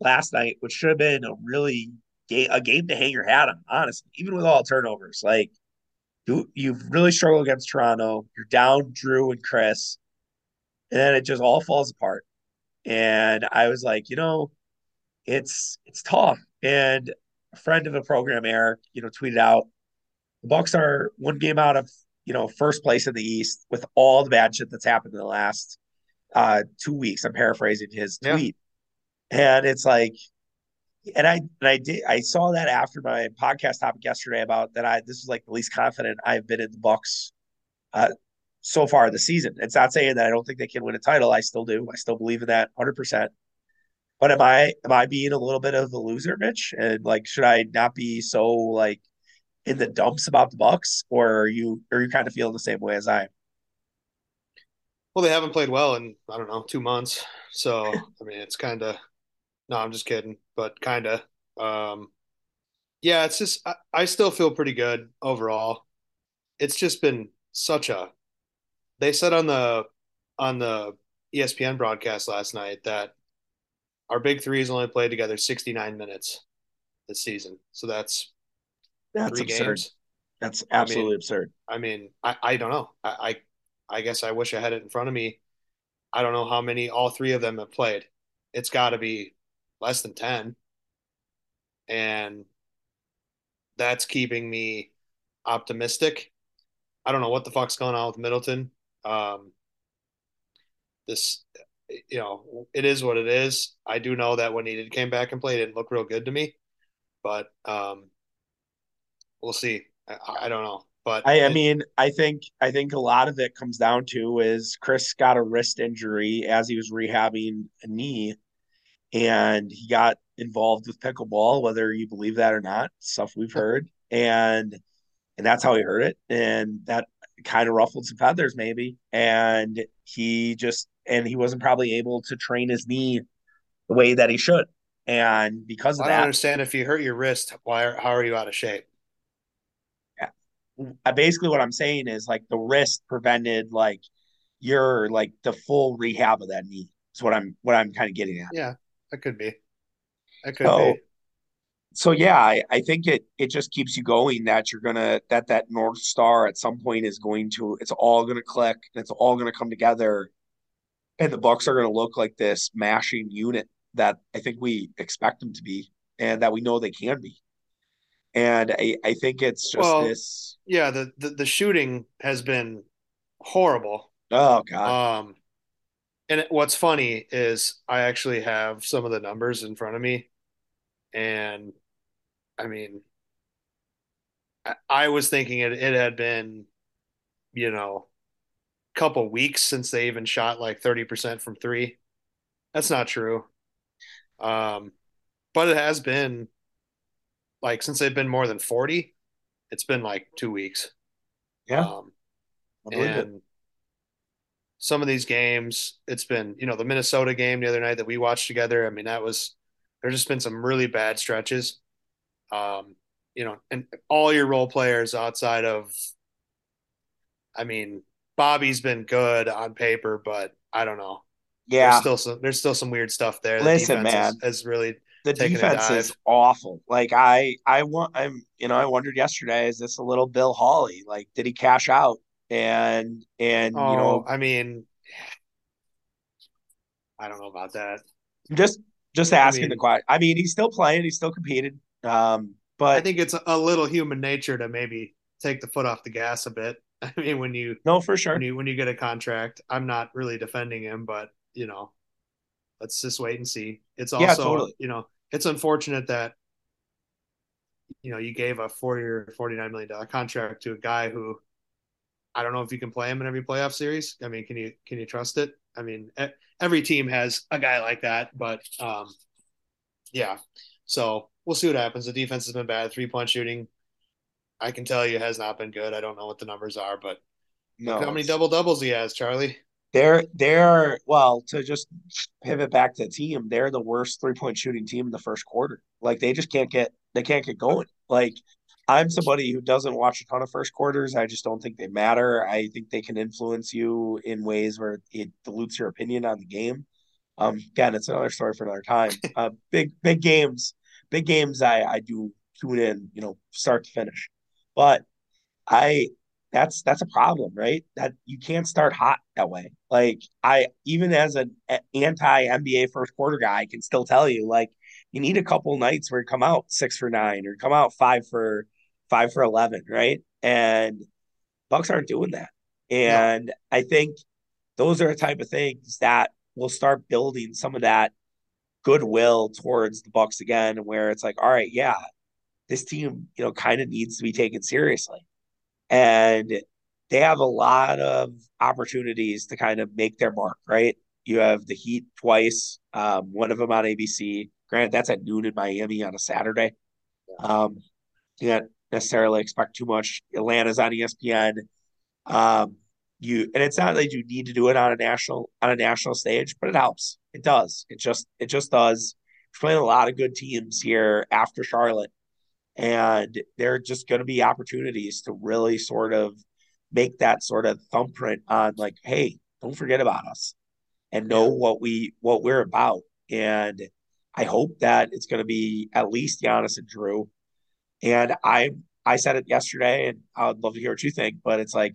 last night, which should have been a really ga- a game to hang your hat on, honestly, even with all turnovers. Like you, you've really struggled against Toronto. You're down Jrue and Chris, and then it just all falls apart. And I was like, you know, it's it's tough. And a friend of the program, Eric, you know, tweeted out the Bucks are one game out of you know first place in the East with all the bad shit that's happened in the last uh, two weeks. I'm paraphrasing his Yeah. tweet, and it's like and I and I did I saw that after my podcast topic yesterday about that I this is like the least confident I've been in the Bucks uh, so far this season. It's not saying that I don't think they can win a title. I still do. I still believe in that 100. But am I am I being a little bit of a loser, Mitch? And like, should I not be so like in the dumps about the Bucks, or are you are you kind of feeling the same way as I am? Well, they haven't played well in I don't know two months, so I mean it's kind of no, I'm just kidding, but kind of. Um, yeah, it's just I, I still feel pretty good overall. It's just been such a. They said on the on the ESPN broadcast last night that our big three has only played together 69 minutes this season, so that's That's three absurd. games. That's I mean, absolutely absurd. I mean, I, I don't know. I, I I guess I wish I had it in front of me. I don't know how many all three of them have played. It's got to be less than 10, and that's keeping me optimistic. I don't know what the fuck's going on with Middleton. Um, this, you know, it is what it is. I do know that when he did came back and played, it didn't look real good to me, but um, we'll see. I, I don't know, but I, I mean, I think I think a lot of it comes down to is Chris got a wrist injury as he was rehabbing a knee, and he got involved with pickleball, whether you believe that or not, stuff we've heard, and and that's how he hurt it, and that kind of ruffled some feathers maybe, and he just and he wasn't probably able to train his knee the way that he should, and because of I don't that, understand if you hurt your wrist, why? How are you out of shape? I basically what I'm saying is like the wrist prevented like your like the full rehab of that knee. Is what I'm what I'm kind of getting at. Yeah, that could be. That could So be. so yeah, I, I think it it just keeps you going that you're gonna that that North Star at some point is going to it's all gonna click and it's all gonna come together and the Bucks are gonna look like this mashing unit that I think we expect them to be and that we know they can be. and I, I think it's just Well, this. yeah, the, the the shooting has been horrible. Oh God, Um, and what's funny is I actually have some of the numbers in front of me, and I mean, I, I was thinking it it had been, you know, couple weeks since they even shot like 30% from three. That's not true. Um, but it has been like since they've been more than 40, it's been like two weeks. yeah, Um, I believe it. and some of these games, it's been, you know, the Minnesota game the other night that we watched together. I mean, that was, there's just been some really bad stretches. Um, you know, and all your role players outside of, I mean, Bobby's been good on paper, but I don't know. Yeah, There's still some, there's still some weird stuff there. The listen, defense has, man, has really the defense is awful. Like I, I want, I'm, you know, I wondered yesterday, is this a little Bill Hawley? Like, did he cash out? And and you Oh, know, I mean, I don't know about that. just just I asking the question. I mean, he's still playing, he's still competed. Um, but I think it's a little human nature to maybe take the foot off the gas a bit. I mean, when you no, for sure when you when you get a contract, I'm not really defending him, but you know, let's just wait and see. It's Yeah, also, totally. you know, it's unfortunate that you know you gave a four year, forty nine million dollar contract to a guy who I don't know if you can play him in every playoff series. I mean, can you can you trust it? I mean, every team has a guy like that, but um, yeah. So we'll see what happens. The defense has been bad. Three point shooting, I can tell you, has not been good. I don't know what the numbers are, but look how many double doubles he has, Charlie. they're they're well, to just pivot back to the team, they're the worst three point shooting team in the first quarter. Like they just can't get they can't get going. Like I'm somebody who doesn't watch a ton of first quarters. I just don't think they matter. I think they can influence you in ways where it dilutes your opinion on the game. Um, again, it's another story for another time. Uh, big big games, big games. I I do tune in, you know, start to finish, but I that's that's a problem, right? That you can't start hot that way. Like I even as an anti NBA first quarter guy, I can still tell you like you need a couple nights where you come out six for nine or come out five for five for eleven, right? And Bucks aren't doing that. No, And I think those are the type of things that will start building some of that goodwill towards the Bucks again, where it's like, all right, yeah, this team, you know, kind of needs to be taken seriously and they have a lot of opportunities to kind of make their mark, right? You have the Heat twice, um, one of them on ABC. Granted, that's at noon in Miami on a Saturday. Um, you can't necessarily expect too much. Atlanta's on ESPN. Um, you and it's not that you need to do it on a national on a national stage, but it helps. It does. It just it just does. We're playing a lot of good teams here after Charlotte and there are just going to be opportunities to really sort of make that sort of thumbprint on like, hey, don't forget about us and know what we what we're about. And I hope that it's going to be at least Giannis and Jrue. And I I said it yesterday, and I would love to hear what you think. But it's like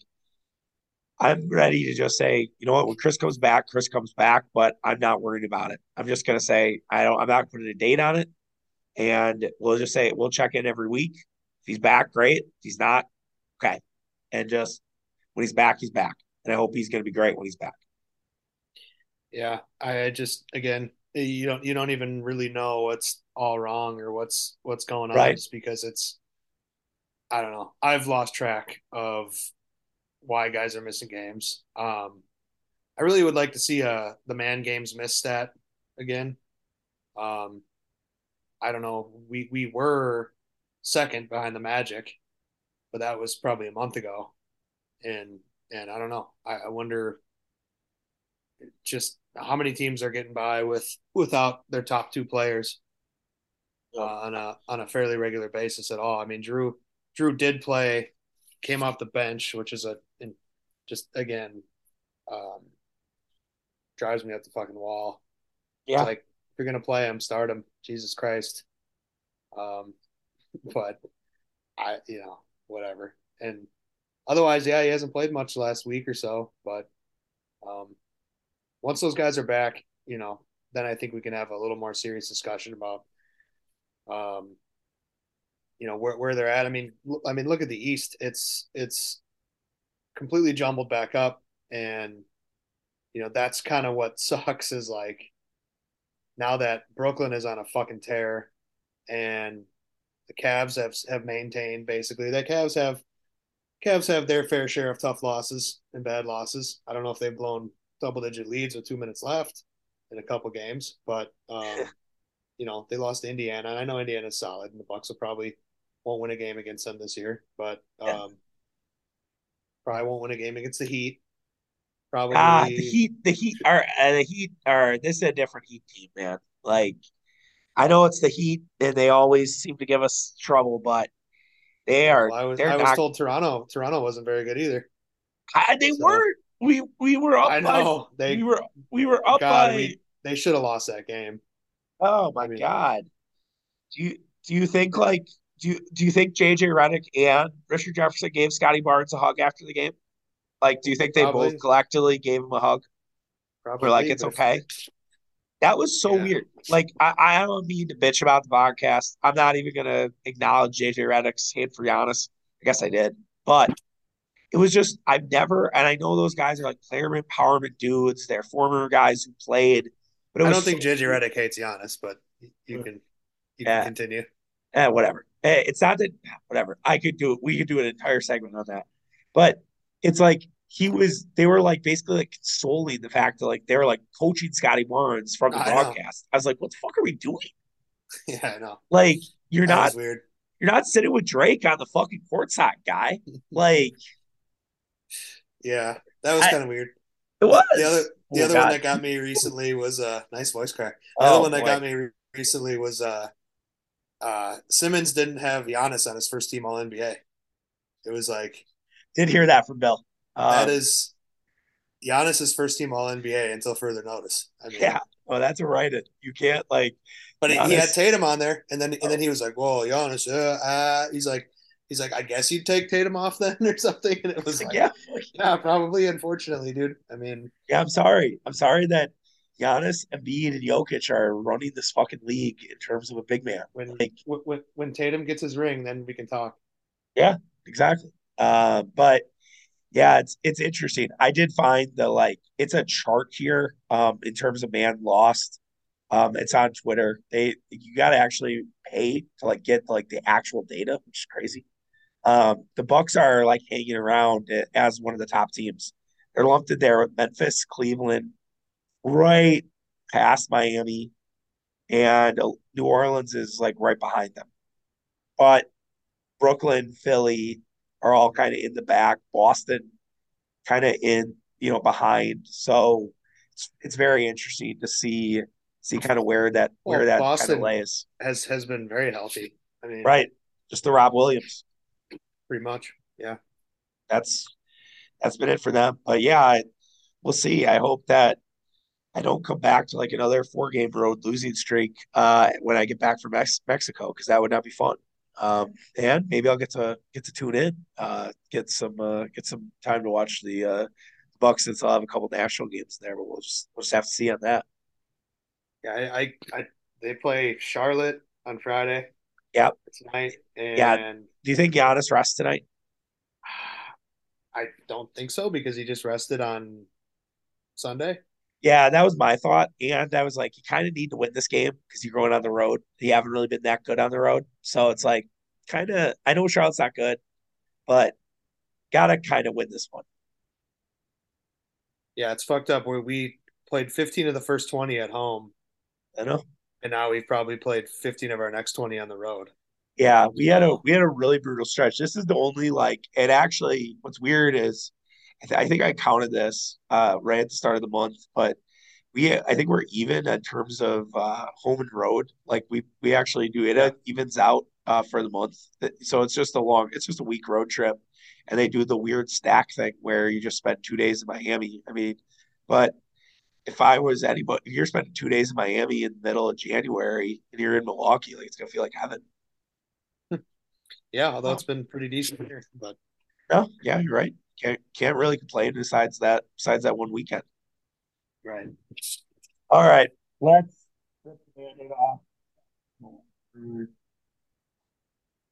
I'm ready to just say, you know what, when Chris comes back, Chris comes back, but I'm not worried about it. I'm just going to say I don't. I'm not putting a date on it and we'll just say we'll check in every week. If he's back, great. If he's not, okay. And just when he's back, he's back. And I hope he's going to be great when he's back. yeah. I just again, you don't you don't even really know what's all wrong or what's what's going on Right. just because it's I don't know. I've lost track of why guys are missing games. Um, I really would like to see uh the man games miss stat again. Um, I don't know. We we were second behind the Magic, but that was probably a month ago. And and I don't know. I, I wonder just how many teams are getting by with without their top two players uh, on a on a fairly regular basis at all. I mean, Jrue Jrue did play, came off the bench, which is a just again um, drives me up the fucking wall. It's Yeah. like if you're gonna play him, start him. Jesus Christ. Um, but I, you know, whatever. And otherwise, yeah, he hasn't played much last week or so. But um, once those guys are back, you know, then I think we can have a little more serious discussion about, um, you know where where they're at. I mean, I mean, look at the East. It's it's completely jumbled back up, and you know that's kind of what sucks is like now that Brooklyn is on a fucking tear, and the Cavs have have maintained basically. The Cavs have Cavs have their fair share of tough losses and bad losses. I don't know if they've blown double digit leads with two minutes left in a couple games, but um, you know they lost to Indiana, and I know Indiana's solid, and the Bucks will probably won't win a game against them this year, but um, yeah. probably won't win a game against the Heat. Probably ah, the Heat, the Heat are uh, the Heat are this is a different Heat team, man. Like I know it's the Heat, and they always seem to give us trouble, but they are. Well, I was, I was not, told Toronto. Toronto wasn't very good either. I, they so, weren't. We we were up. I know by, they. We were we were up God, by. We, they should have lost that game. Oh my I mean, God! Do you do you think like do you do you think JJ Redick and Richard Jefferson gave Scottie Barnes a hug after the game? Like, do you think they probably. both collectively gave him a hug? Probably. We're like, it's okay. That was so yeah. weird. Like, I, I don't mean to bitch about the podcast. I'm not even gonna acknowledge JJ Redick's hate for Giannis. I guess I did, but it was just I've never, and I know those guys are like player empowerment dudes. They're former guys who played. But I don't think JJ Redick hates Giannis, but you can you yeah. can continue. Eh, whatever. Eh, it's not that whatever. I could do it. We could do an entire segment on that. But it's like he was they were like basically like consoling the fact that like they were like coaching Scottie Barnes from the I broadcast. Know. I was like, what the fuck are we doing? Yeah, I know. Like you're that not weird. You're not sitting with Drake on the fucking courtside, guy. like Yeah, that was kind of weird. It was. The other the oh, other God. one that got me recently was a uh, nice voice crack. The oh, other one that boy. got me recently was uh uh Simmons didn't have Giannis on his first team all NBA. It was like did hear that from Bill. Um, that is Giannis's first team All NBA until further notice. I mean, yeah, well, that's a right. It you can't like. But Giannis... he had Tatum on there, and then and then he was like, "Whoa, Giannis!" Uh, uh, he's like, he's like, "I guess you'd take Tatum off then, or something." And it was like, "Yeah, yeah, probably." Unfortunately, dude. I mean, yeah, I'm sorry. I'm sorry that Giannis, Embiid, and Jokic are running this fucking league in terms of a big man. When like, when when Tatum gets his ring, then we can talk. Yeah, exactly. Uh, but yeah, it's it's interesting. I did find the like it's a chart here um in terms of man lost. Um it's on Twitter. They you gotta actually pay to like get like the actual data, which is crazy. Um the Bucks are like hanging around as one of the top teams. They're lumped in there with Memphis, Cleveland, right past Miami, and New Orleans is like right behind them. But Brooklyn, Philly, are all kind of in the back. Boston kind of in, you know, behind. So it's, it's very interesting to see see kind of where that well, where that Boston kind of lays. Has has been very healthy. I mean, right, just the Rob Williams, pretty much. Yeah, that's that's been it for them. But yeah, I, we'll see. I hope that I don't come back to like another four game road losing streak uh, when I get back from Mex- Mexico because that would not be fun. Um, and maybe I'll get to get to tune in, uh, get some uh, get some time to watch the uh, Bucks since I'll have a couple national games there, but we'll just we'll just have to see on that. Yeah, I, I, I they play Charlotte on Friday. Yep. Tonight. And yeah. Do you think Giannis rests tonight? I don't think so because he just rested on Sunday. Yeah, that was my thought. And I was like, you kind of need to win this game because you're going on the road. You haven't really been that good on the road. So it's like, kind of, I know Charlotte's not good, but got to kind of win this one. Yeah, it's fucked up where we played 15 of the first 20 at home. I know. And now we've probably played 15 of our next 20 on the road. Yeah, we had a we had a really brutal stretch. This is the only like and actually what's weird is I, th- I think I counted this uh, right at the start of the month, but we I think we're even in terms of uh, home and road. Like we we actually do it it evens out uh, for the month. So it's just a long, it's just a week road trip, and they do the weird stack thing where you just spend two days in Miami. I mean, but if I was anybody, if you're spending two days in Miami in the middle of January and you're in Milwaukee, like it's gonna feel like heaven. Yeah, although it's been pretty decent here, but no, yeah, you're right can't can't really complain besides that besides that one weekend. Right. All right. Let's, let's it off.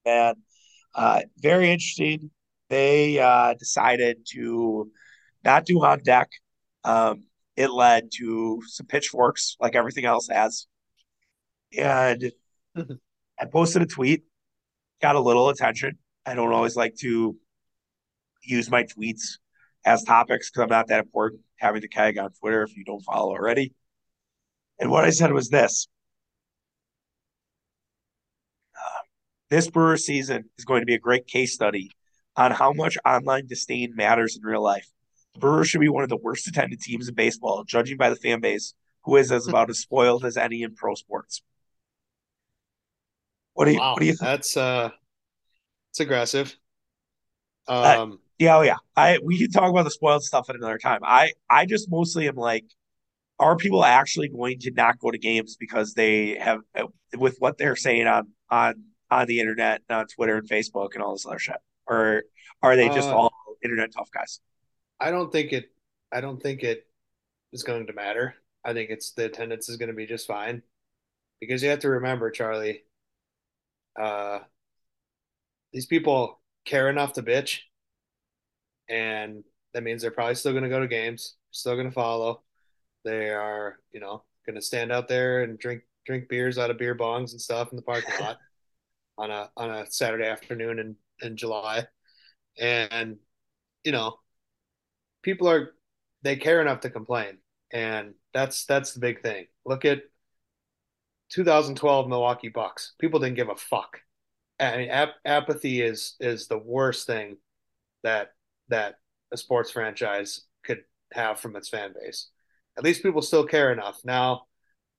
man. Uh, very interesting. They uh, decided to not do on deck. Um, it led to some pitchforks, like everything else has. And I posted a tweet, got a little attention. I don't always like to use my tweets as topics because I'm not that important. Having the keg on Twitter if you don't follow already. And what I said was this uh, this Brewer season is going to be a great case study on how much online disdain matters in real life. The Brewers should be one of the worst attended teams in baseball, judging by the fan base, who is as about as spoiled as any in pro sports. What do you Wow, what do you think? that's uh, it's aggressive. Uh, Um, yeah, oh yeah. I we can talk about the spoiled stuff at another time. I I just mostly am like, are people actually going to not go to games because they have with what they're saying on on on the internet, and on Twitter and Facebook and all this other shit, or are they just uh, all internet tough guys? I don't think it. I don't think it is going to matter. I think it's the attendance is going to be just fine because you have to remember, Charlie. Uh, these people care enough to bitch, and that means they're probably still going to go to games, still going to follow. They are, you know, going to stand out there and drink drink beers out of beer bongs and stuff in the parking lot on a on a Saturday afternoon in in July, and you know, people are they care enough to complain, and that's that's the big thing. Look at 2012 Milwaukee Bucks. People didn't give a fuck. I mean, ap- apathy is is the worst thing that that a sports franchise could have from its fan base. At least people still care enough. Now,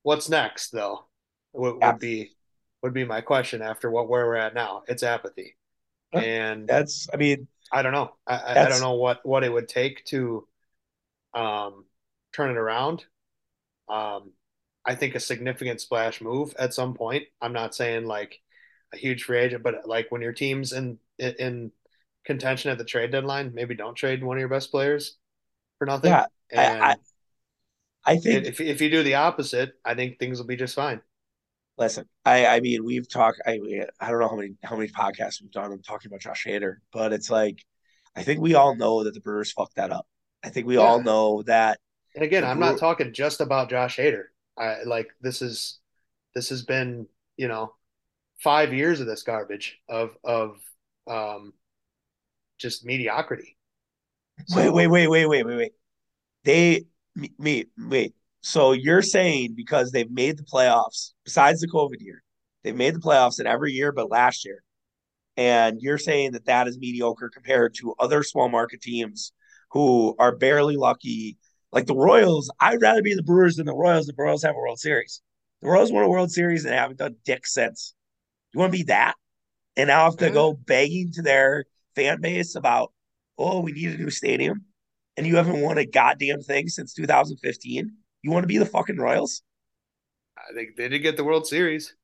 what's next though? Would, would be would be my question after what where we're at now. It's apathy, and that's. I mean, I don't know. I I I don't know what what it would take to um turn it around. Um, I think a significant splash move at some point. I'm not saying like a huge free agent, but like when your team's in in contention at the trade deadline, maybe don't trade one of your best players for nothing. yeah. I I, I think if if you do the opposite, I think things will be just fine. Listen, I I mean we've talked I I don't know how many how many podcasts we've done. I'm talking about Josh Hader, but it's like I think we all know that the Brewers fucked that up. I think we all know that And again, I'm not talking just about Josh Hader. I like this is this has been, you know, five years of this garbage of of um just mediocrity. wait wait wait wait wait wait wait they me, me wait. So you're saying because they've made the playoffs besides the COVID year, they've made the playoffs in every year but last year, and you're saying that that is mediocre compared to other small market teams who are barely lucky. Like the Royals, I'd rather be the Brewers than the Royals. The Royals have a World Series. The Royals won a World Series and haven't done dick since. You want to be that? And now have to eh, go begging to their fan base about, oh, we need a new stadium. And you haven't won a goddamn thing since 2015. You want to be the fucking Royals? I think they did get the World Series.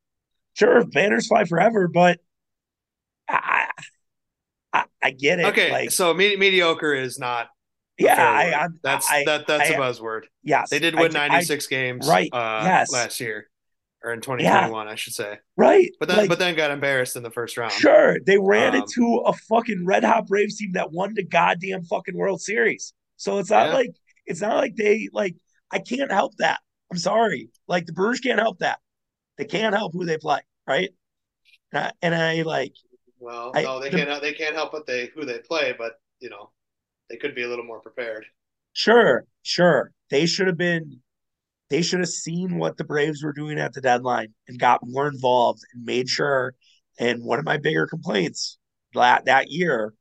Sure, banners fly forever, but I, I, I get it. Okay, Like, so me mediocre is not yeah, I. I, That's I, that that's a buzzword. Yes they did win I, 96 games right, uh yes, last year or in yeah, 2021, I should say. right. But then Like, but then got embarrassed in the first round. Sure, they ran Um into a fucking Red Hot Braves team that won the goddamn fucking World Series. So it's not yeah. like it's not like they like I can't help that. I'm sorry. Like the Brewers can't help that. They can't help who they play, right? And I, and I like Well, I no, they the can't they can't help what they who they play, but you know, they could be a little more prepared. sure, sure. They should have been they should have seen what the Braves were doing at the deadline and got more involved and made sure. And one of my bigger complaints that that year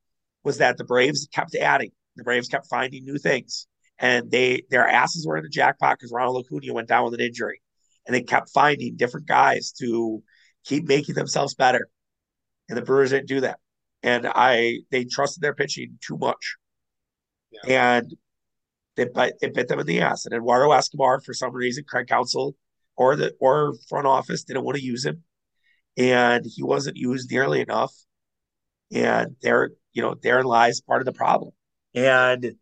was that the Braves kept adding. The Braves kept finding new things, and they their asses were in the jackpot because Ronald Acuna went down with an injury, and they kept finding different guys to keep making themselves better. And the Brewers didn't do that, and I they trusted their pitching too much, Yeah. and they bit, it bit them in the ass. And Eduardo Escobar, for some reason, Craig Counsell or the or front office didn't want to use him, and he wasn't used nearly enough. And there, you know, therein lies part of the problem. And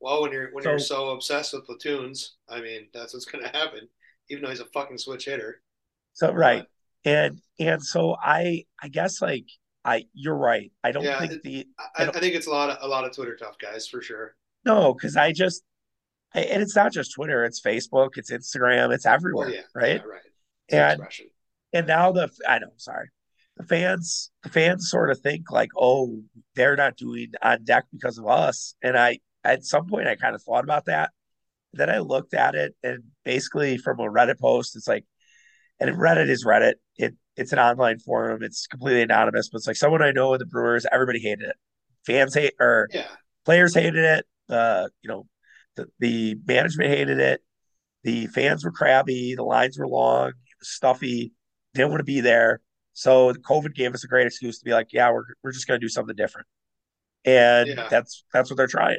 Well, when you're when you're so, so obsessed with platoons, I mean, that's what's gonna happen. Even though he's a fucking switch hitter. so right, But and and so I, I guess like I you're right. I don't Yeah, think the I I, I think it's a lot of a lot of Twitter tough guys for sure. Know because I just I, and it's not just Twitter, it's Facebook, it's Instagram, it's Well, everywhere, oh, yeah, right? yeah, right. It's And expression. and now the I know, sorry. The fans the fans sort of think like, oh, they're not doing on deck because of us. And I at some point I kind of thought about that. Then I looked at it and basically from a Reddit post, it's like and Reddit is Reddit. It it's an online forum. It's completely anonymous, but it's like someone I know in the Brewers, everybody hated it. Fans hate or Yeah, players hated it. Uh, you know, the, the management hated it. The fans were crabby. The lines were long. It was stuffy. Didn't want to be there. So COVID gave us a great excuse to be like, yeah, we're we're just going to do something different, and yeah. that's that's what they're trying.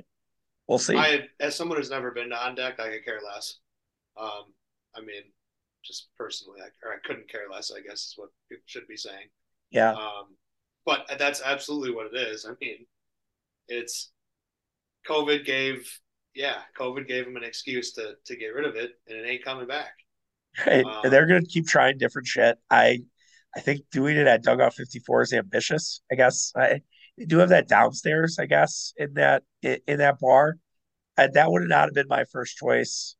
We'll see. I, as someone who's never been on deck, I could care less. Um, I mean, just personally, I, or I couldn't care less. I guess is what people should be saying. Yeah, Um, but that's absolutely what it is. I mean, it's COVID gave, yeah, COVID gave them an excuse to to get rid of it, and it ain't coming back. and Um, they're going to keep trying different shit. I I think doing it at Dugout 54 is ambitious. I guess I they do have that downstairs. I guess in that in, in that bar. And that would not have been my first choice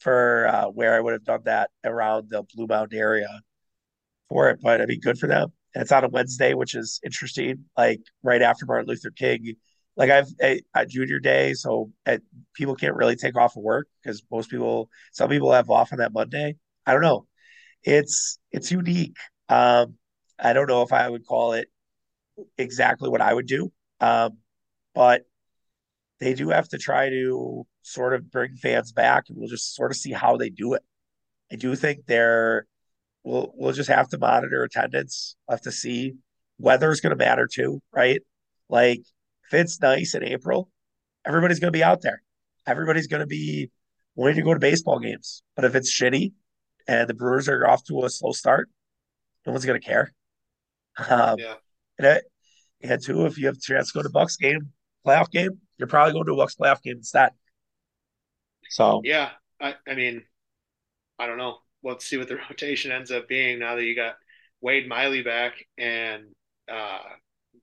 for uh, where I would have done that around the Blue Mound area for it. But I mean, good for them. And it's on a Wednesday, which is interesting. Like right after Martin Luther King. Like I've a, a junior day, so uh people can't really take off of work because most people, some people have off on that Monday. I don't know. It's it's unique. Um, I don't know if I would call it exactly what I would do, um, but they do have to try to sort of bring fans back, and we'll just sort of see how they do it. I do think they're we'll we'll just have to monitor attendance. We'll have to see. Weather's going to matter too, right? Like if it's nice in April, everybody's going to be out there. Everybody's going to be wanting to go to baseball games. But if it's shitty and the Brewers are off to a slow start, no one's going to care. Um, yeah, and, two, if you have a chance to go to Bucks game, playoff game, you're probably going to a Bucks playoff game instead. So yeah. I, I mean, I don't know. Let's see what the rotation ends up being now that you got Wade Miley back and uh,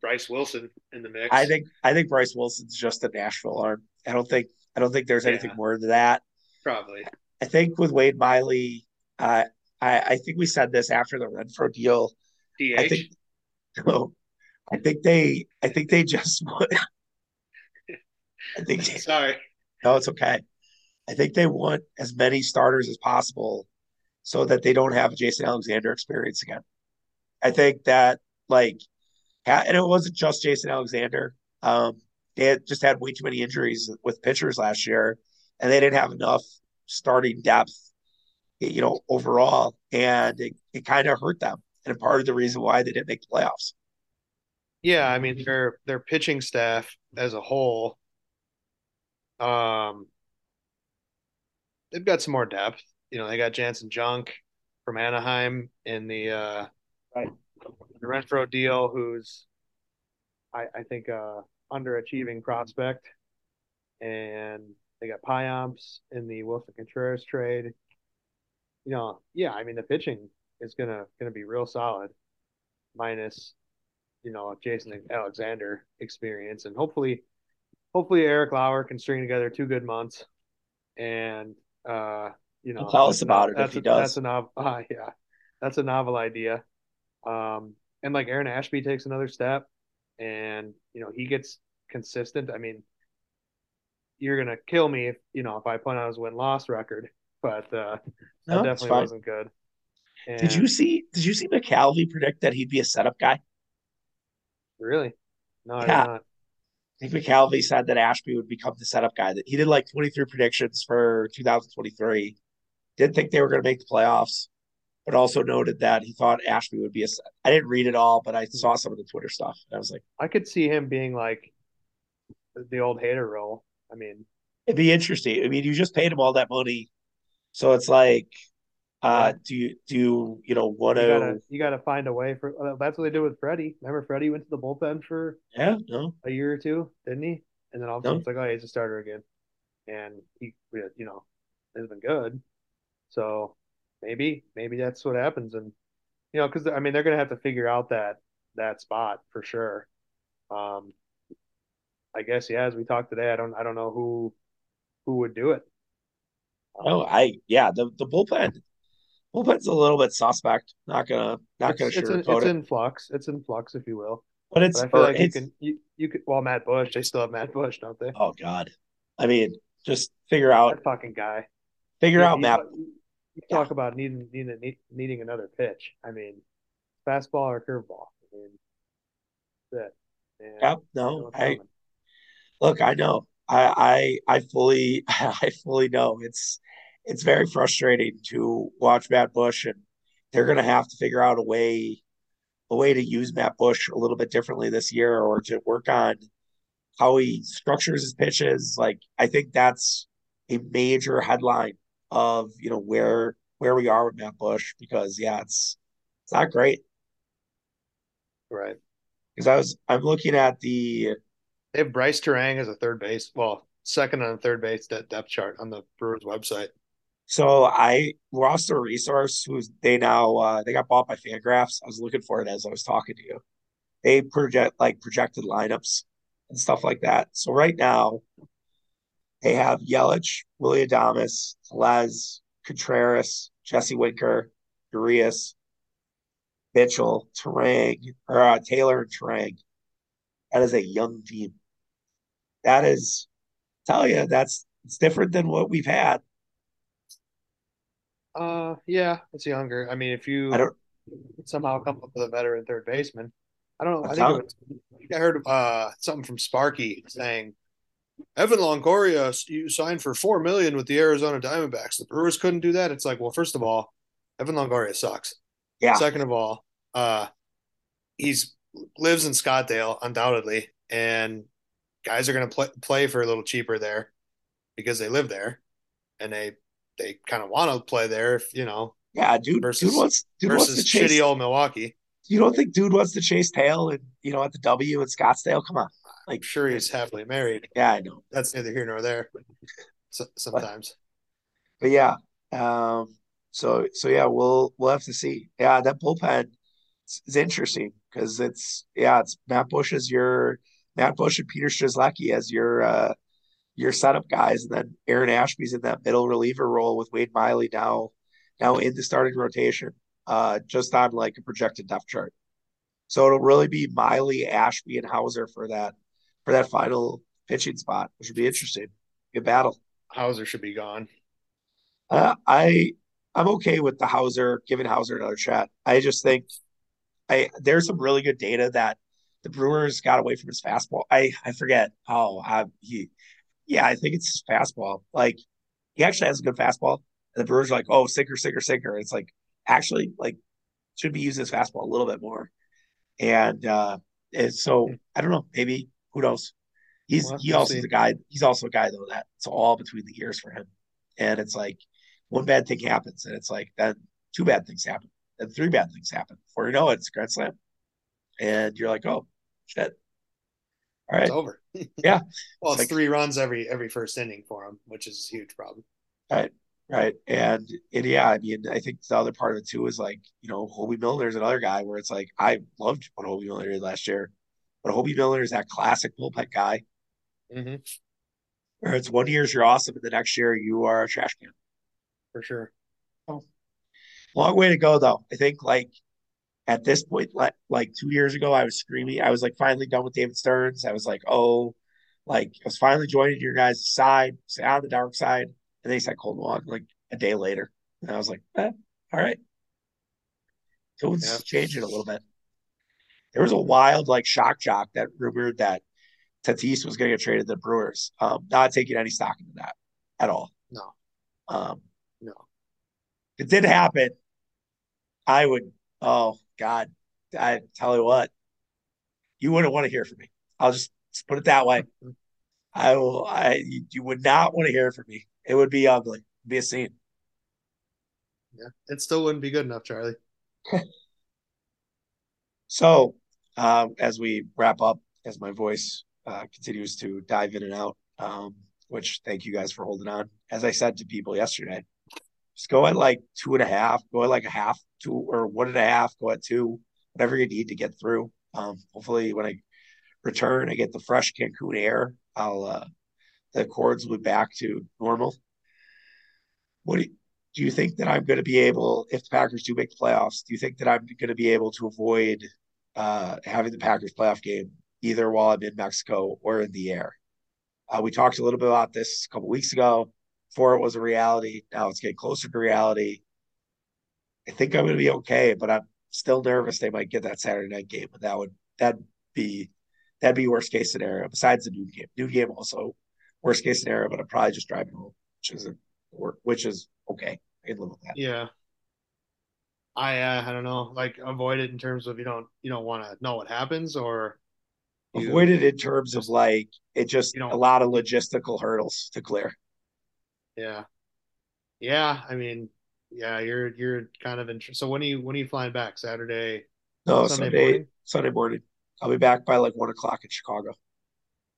Bryce Wilson in the mix. I think I think Bryce Wilson's just a Nashville arm. I don't think I don't think there's anything Yeah, more to that. probably. I think with Wade Miley, uh, I I think we said this after the Renfroe deal. I think no, I think they I think they just I think Sorry. no, it's okay. I think they want as many starters as possible so that they don't have a Jason Alexander experience again. I think that like and it wasn't just Jason Alexander. Um, they had just had way too many injuries with pitchers last year, and they didn't have enough starting depth, you know, overall, and it, it kind of hurt them. And part of the reason why they didn't make the playoffs. Yeah, I mean their their pitching staff as a whole, um, they've got some more depth. You know, they got Janson Junk from Anaheim in the uh Right. The Renfroe deal, who's I, I think uh underachieving prospect. And they got Payamps in the Wilson Contreras trade. You know, yeah, I mean the pitching is gonna gonna be real solid, minus, you know, Jason Alexander experience. And hopefully hopefully Eric Lauer can string together two good months and uh you know Tell us a about no- it if he a, that's a novel uh, yeah that's a novel idea um and like Aaron Ashby takes another step and you know he gets consistent I mean you're gonna kill me if you know if I point out his win loss record but uh that No, it's definitely wasn't good Did you see? Did you see McCalvy predict that he'd be a setup guy? really no I did Yeah, not I think McCalvy said that Ashby would become the setup guy. That he did like 23 predictions for 2023. Didn't think they were going to make the playoffs, but also noted that he thought Ashby would be a. I didn't read it all, but I saw some of the Twitter stuff. I was like, I could see him being like the old Hader role I mean it'd be interesting. I mean, you just paid him all that money, so it's like, yeah uh, do you do you, you know want You to? you gotta find a way for uh, that's what they did with Freddie. Remember Freddie went to the bullpen for Yeah, no, a year or two, didn't he? And then all of a sudden no, it's like, oh, he's a starter again, and he, you know, has been good. So maybe maybe that's what happens, and you know, because I mean they're gonna have to figure out that that spot for sure. Um, I guess yeah, as we talked today, I don't I don't know who who would do it. Oh, I yeah, the the bullpen bullpen's a little bit suspect. Not gonna not It's gonna it's in, sugarcoat it's it, in flux. It's in flux, if you will. but it's But I feel like you can you you could well Matt Bush. They still have Matt Bush, don't they? oh god. I mean, just figure out That fucking guy. figure You, out you, you Yeah. talk about needing needing needing another pitch. I mean, fastball or curveball. I mean, that's it. And Yep, no, I look, I know. I I I fully I fully know. It's it's very frustrating to watch Matt Bush and they're gonna have to figure out a way a way to use Matt Bush a little bit differently this year or to work on how he structures his pitches. Like I think that's a major headline of, you know, where where we are with Matt Bush because yeah, it's it's not great. Right. Because I was I'm looking at the They have Brice Turang as a third base. Well, second on third base that depth chart on the Brewers website. So I Roster Resource, who's they now uh, they got bought by Fangraphs. I was looking for it as I was talking to you. They project like projected lineups and stuff like that. So right now they have Yelich, Willy Adames, Les, Contreras, Jesse Winker, Urias, Mitchell, Turang, or uh, Taylor and Turang. That is a young team. That is, tell you, that's it's different than what we've had. Uh, yeah, it's younger. I mean, if I you don't. somehow come up with a veteran third baseman, I don't know. I'm think it was, I think I heard uh something from Sparky saying Evan Longoria you signed for four million with the Arizona Diamondbacks. The Brewers couldn't do that. It's like, well, first of all, Evan Longoria sucks. Yeah, Second of all, uh, he's lives in Scottsdale undoubtedly, and guys are going to play play for a little cheaper there because they live there and they they kind of want to play there, if, you know, yeah, dude. Dude versus wants dude wants to versus chase. shitty old Milwaukee. You don't think dude wants to chase tail and you know at the W in Scottsdale? Come on, like sure he's happily married. yeah, I know, That's neither here nor there. So, but sometimes, but yeah. Um. So so yeah, we'll we'll have to see. Yeah, that bullpen is, is interesting because it's yeah, it's Matt Bush as your Matt Bush and Peter Strzelecki as your uh your setup guys, and then Aaron Ashby's in that middle reliever role with Wade Miley now now in the starting rotation, uh, just on like a projected depth chart. So it'll really be Miley, Ashby, and Houser for that for that final pitching spot, which would be interesting. Good battle. Houser should be gone. Uh, I I'm okay with the Houser giving Houser another shot. I just think I there's some really good data that the Brewers got away from his fastball. I I forget. Oh, I, he yeah, I think it's his fastball. Like he actually has a good fastball. And the Brewers are like, oh, sinker, sinker, sinker. It's like actually like should be using his fastball a little bit more. And uh and so I don't know, maybe who knows. He's We'll he also is a guy. He's also a guy though that it's all between the ears for him, and it's like one bad thing happens, and it's like then two bad things happen, and three bad things happen. Before you know it, it's grand slam, and you're like, oh shit, All right. It's over. yeah, Well, it's it's like three runs every every first inning for him, which is a huge problem. right, right, and and yeah, I mean, I think the other part of it too is like you know, Hoby Milner's another guy where it's like I loved what Hoby Milner did last year, but Hoby Milner is that classic bullpen guy Mm-hmm. where it's one year you're awesome, and the next year you are a trash can. for sure. Long way to go though. I think like at this point, like like two years ago, I was screaming. I was like finally done with David Stearns. I was like, oh, like I was finally joining your guys' side, say on the dark side. And they said Kolten Wong like a day later. And I was like, eh, all right. Yeah. Tune's changing a little bit. There was a wild like shock jock that rumored that Tatis was going to get traded to the Brewers. Um, not taking any stock into that at all. No, Um, no. if it did happen, I would. Oh God, I tell you what, you wouldn't want to hear from me. I'll just, just put it that way. I will. I you, you would not want to hear from me. It would be ugly. It'd be a scene. Yeah, it still wouldn't be good enough, Charlie. So, um, as we wrap up, as my voice uh, continues to dive in and out, um, which thank you guys for holding on. As I said to people yesterday, just go at like two and a half, go at like a half, two or one and a half, go at two, whatever you need to get through. Um, hopefully, when I return, I get the fresh Cancun air. I'll uh, the cords will be back to normal. What do you, do you think that I'm going to be able, if the Packers do make the playoffs, do you think that I'm going to be able to avoid uh, having the Packers playoff game either while I'm in Mexico or in the air? Uh, we talked a little bit about this a couple weeks ago. Before it was a reality, now it's getting closer to reality. I think I'm going to be okay, but I'm still nervous they might get that Saturday night game, and that would that'd be that'd be worst case scenario. Besides the noon game, noon game also worst case scenario, but I'm probably just driving home, which is a which is okay. I can live with that. Yeah. I uh, I don't know, like avoid it in terms of you don't you don't want to know what happens or avoid it in terms of like it just you know a lot of logistical hurdles to clear. Yeah. Yeah, I mean, yeah, you're you're kind of in so when are you when are you flying back? Saturday? No, Sunday Sunday morning. Sunday morning. I'll be back by like one o'clock in Chicago.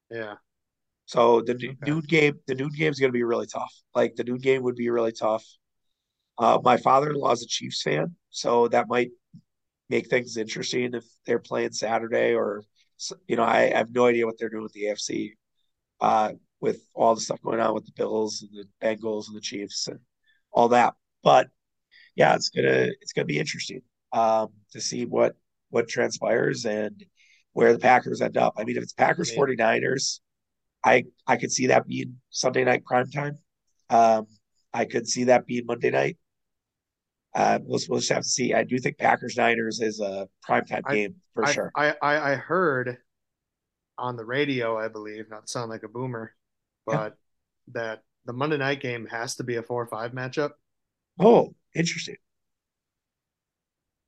Yeah. So the okay. noon game, the noon game is going to be really tough. Like the noon game would be really tough. Uh, my father-in-law is a Chiefs fan, so that might make things interesting if they're playing Saturday or you know I, I have no idea what they're doing with the AFC uh, with all the stuff going on with the Bills and the Bengals and the Chiefs and all that. But yeah, it's gonna it's gonna be interesting um, to see what what transpires and where the Packers end up. I mean, if it's Packers 49ers, I I could see that being Sunday night prime time. Um, I could see that being Monday night. Uh, we'll, we'll just have to see. I do think Packers Niners is a primetime I, game for I, sure. I, I, I heard on the radio, I believe, not sound like a boomer, but yeah. that the Monday night game has to be a four or five matchup. Oh, interesting.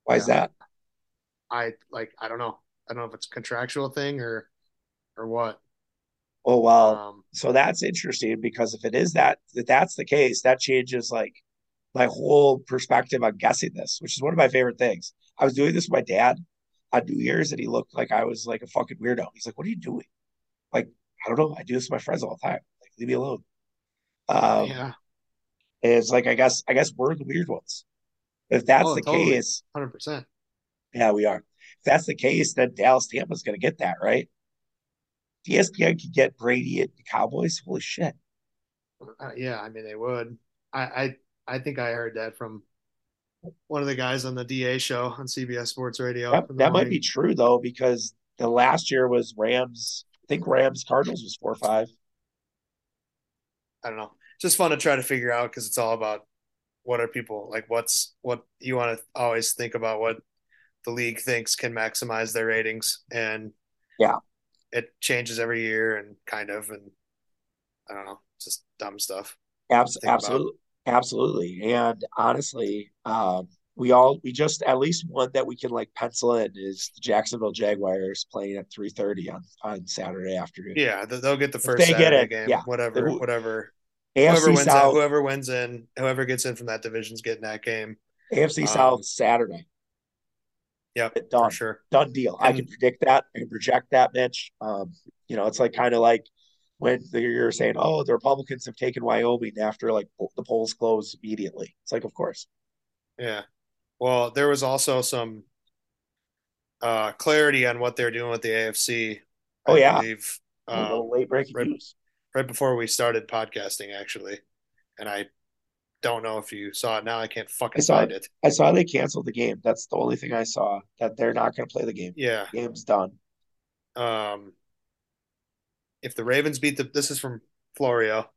Why yeah. is that? I like I don't know. I don't know if it's a contractual thing or or what. Oh well, um, so that's interesting because if it is that if that's the case, that changes like my whole perspective on guessing this, which is one of my favorite things. I was doing this with my dad on New Year's, and he looked like I was like a fucking weirdo. He's like, "What are you doing?" Like, I don't know. I do this with my friends all the time. Like, leave me alone. Um, yeah. It's like I guess I guess we're the weird ones. If that's oh, the totally. case, hundred percent. Yeah, we are. If that's the case, then Dallas Tampa's going to get that right. ESPN could get Brady at the Cowboys. Holy shit! Uh, yeah, I mean they would. I, I I think I heard that from one of the guys on the DA show on CBS Sports Radio. That, that might be true though, because the last year was Rams. I think Rams Cardinals was four or five. I don't know. Just fun to try to figure out because it's all about what are people like. What's what you want to always think about what the league thinks can maximize their ratings, and yeah, it changes every year and kind of and I don't know, just dumb stuff. Abs- absolutely, about. Absolutely, and honestly, um, we all we just at least one that we can like pencil in is the Jacksonville Jaguars playing at three thirty on on Saturday afternoon. Yeah, they'll get the first they Saturday get it, game. Yeah, whatever, whatever. AFC whoever wins South, that, whoever wins in, whoever gets in from that division's getting that game. AFC um, South Saturday. Yep, done. sure. Done deal. And, I can predict that. I can project that, Mitch. Um, you know, it's like kind of like when you're saying, "Oh, the Republicans have taken Wyoming after like the polls close immediately." It's like, of course. Yeah. Well, there was also some uh, clarity on what they're doing with the AFC. Oh I yeah. Believe, um, late breaking right, news. Right before we started podcasting, actually, and I don't know if you saw it now. I can't fucking I saw, find it. I saw they canceled the game. That's the only thing I saw that they're not going to play the game. Yeah, the game's done. Um, if the Ravens beat the, this is from Florio.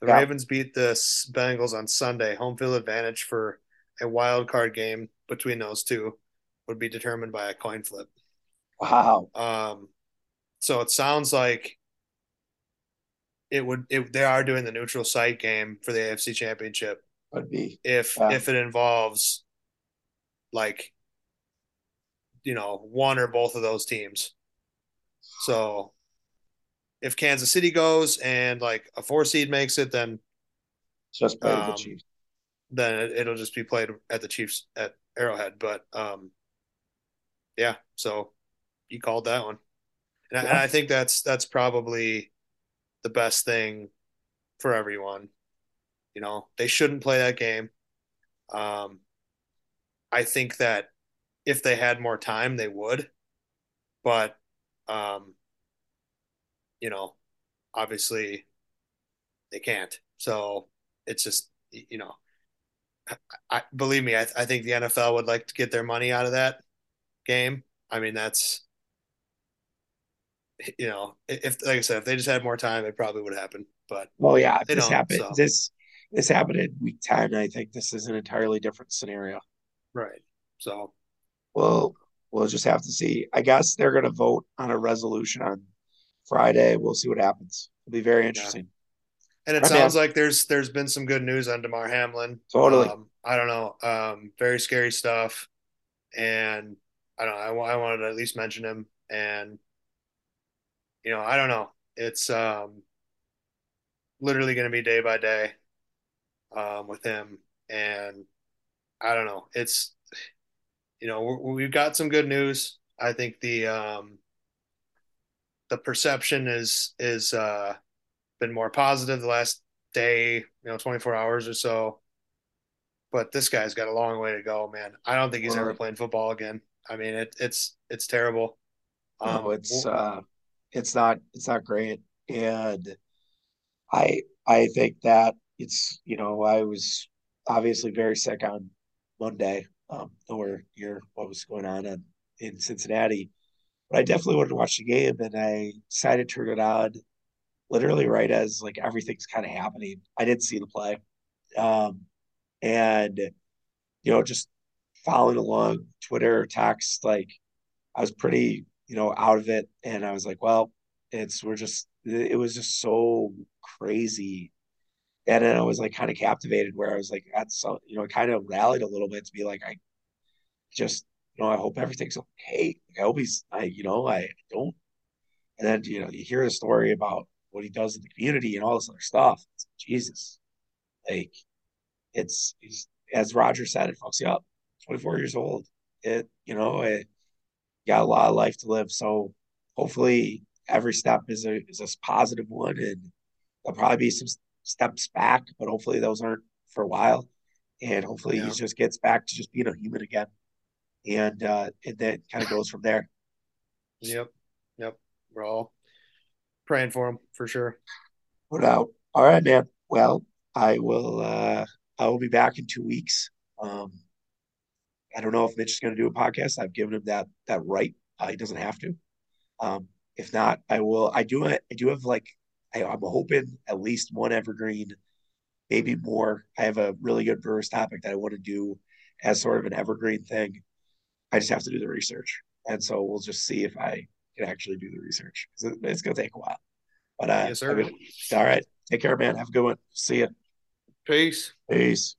The yeah. Ravens beat the Bengals on Sunday. Home field advantage for a wild card game between those two would be determined by a coin flip. Wow. Um, so it sounds like it would. It, they are doing the neutral site game for the AFC Championship would be if yeah. if it involves like you know one or both of those teams. So if Kansas City goes and like a four seed makes it, then just play um, the Chiefs. Then it, will just be played at the Chiefs at Arrowhead. But um, yeah, so you called that one, and, yeah. I, and I think that's that's probably the best thing for everyone. You know, they shouldn't play that game. Um, I think that if they had more time, they would. but um, you know, obviously they can't. So it's just you know, I, believe me, I, I think the NFL would like to get their money out of that game. I mean, that's you know, if like I said, if they just had more time, it probably would happen. But well, yeah, this happened, so. this this happened in week ten. I think this is an entirely different scenario. Right. So, well, we'll just have to see. I guess they're going to vote on a resolution on Friday. We'll see what happens. It'll be very interesting. Yeah. And it right, sounds like there's there's been some good news on Damar Hamlin. Totally. Um, I don't know. Um, very scary stuff. And I don't know. I, I wanted to at least mention him. And you know, I don't know. It's um, literally going to be day by day um, with him. And I don't know. It's you know we've got some good news. I think the um, the perception is is uh, been more positive the last day, you know, 24 hours or so. But this guy's got a long way to go, man. I don't think he's ever playing football again. I mean, it, it's it's terrible. Um, no, it's uh, it's not it's not great, and I I think that it's you know I was obviously very sick on Monday. Um, or hear what was going on in, in Cincinnati, but I definitely wanted to watch the game, and I decided to turn it on literally right as like everything's kind of happening. I didn't see the play, um, and you know just following along Twitter, text, like I was pretty you know out of it, and I was like, well, it's we're just it was just so crazy and then I was like kind of captivated where I was like, that's so, you know, kind of rallied a little bit to be like, I just, you know, I hope everything's okay. I hope he's, I, you know, I don't. And then, you know, you hear the story about what he does in the community and all this other stuff. It's, Jesus, like it's, it's, as Roger said, it fucks you up. 24 years old. It, you know, it got a lot of life to live. So hopefully every step is a, is a positive one and there'll probably be some steps back, but hopefully those aren't for a while. And hopefully yeah. he just gets back to just being a human again. And uh and then kind of goes from there. Yep. Yep. We're all praying for him for sure. No doubt. All right, man. Well, I will uh I will be back in two weeks. Um I don't know if Mitch is going to do a podcast. I've given him that that right. Uh, he doesn't have to. Um, if not, I will. I do. I do have like I, am hoping at least one evergreen, maybe more. I have a really good Brewers topic that I want to do as sort of an evergreen thing. I just have to do the research, and so we'll just see if I can actually do the research. It's going to take a while, but uh, yes, sir. all right. Take care, man. Have a good one. See you. Peace. Peace.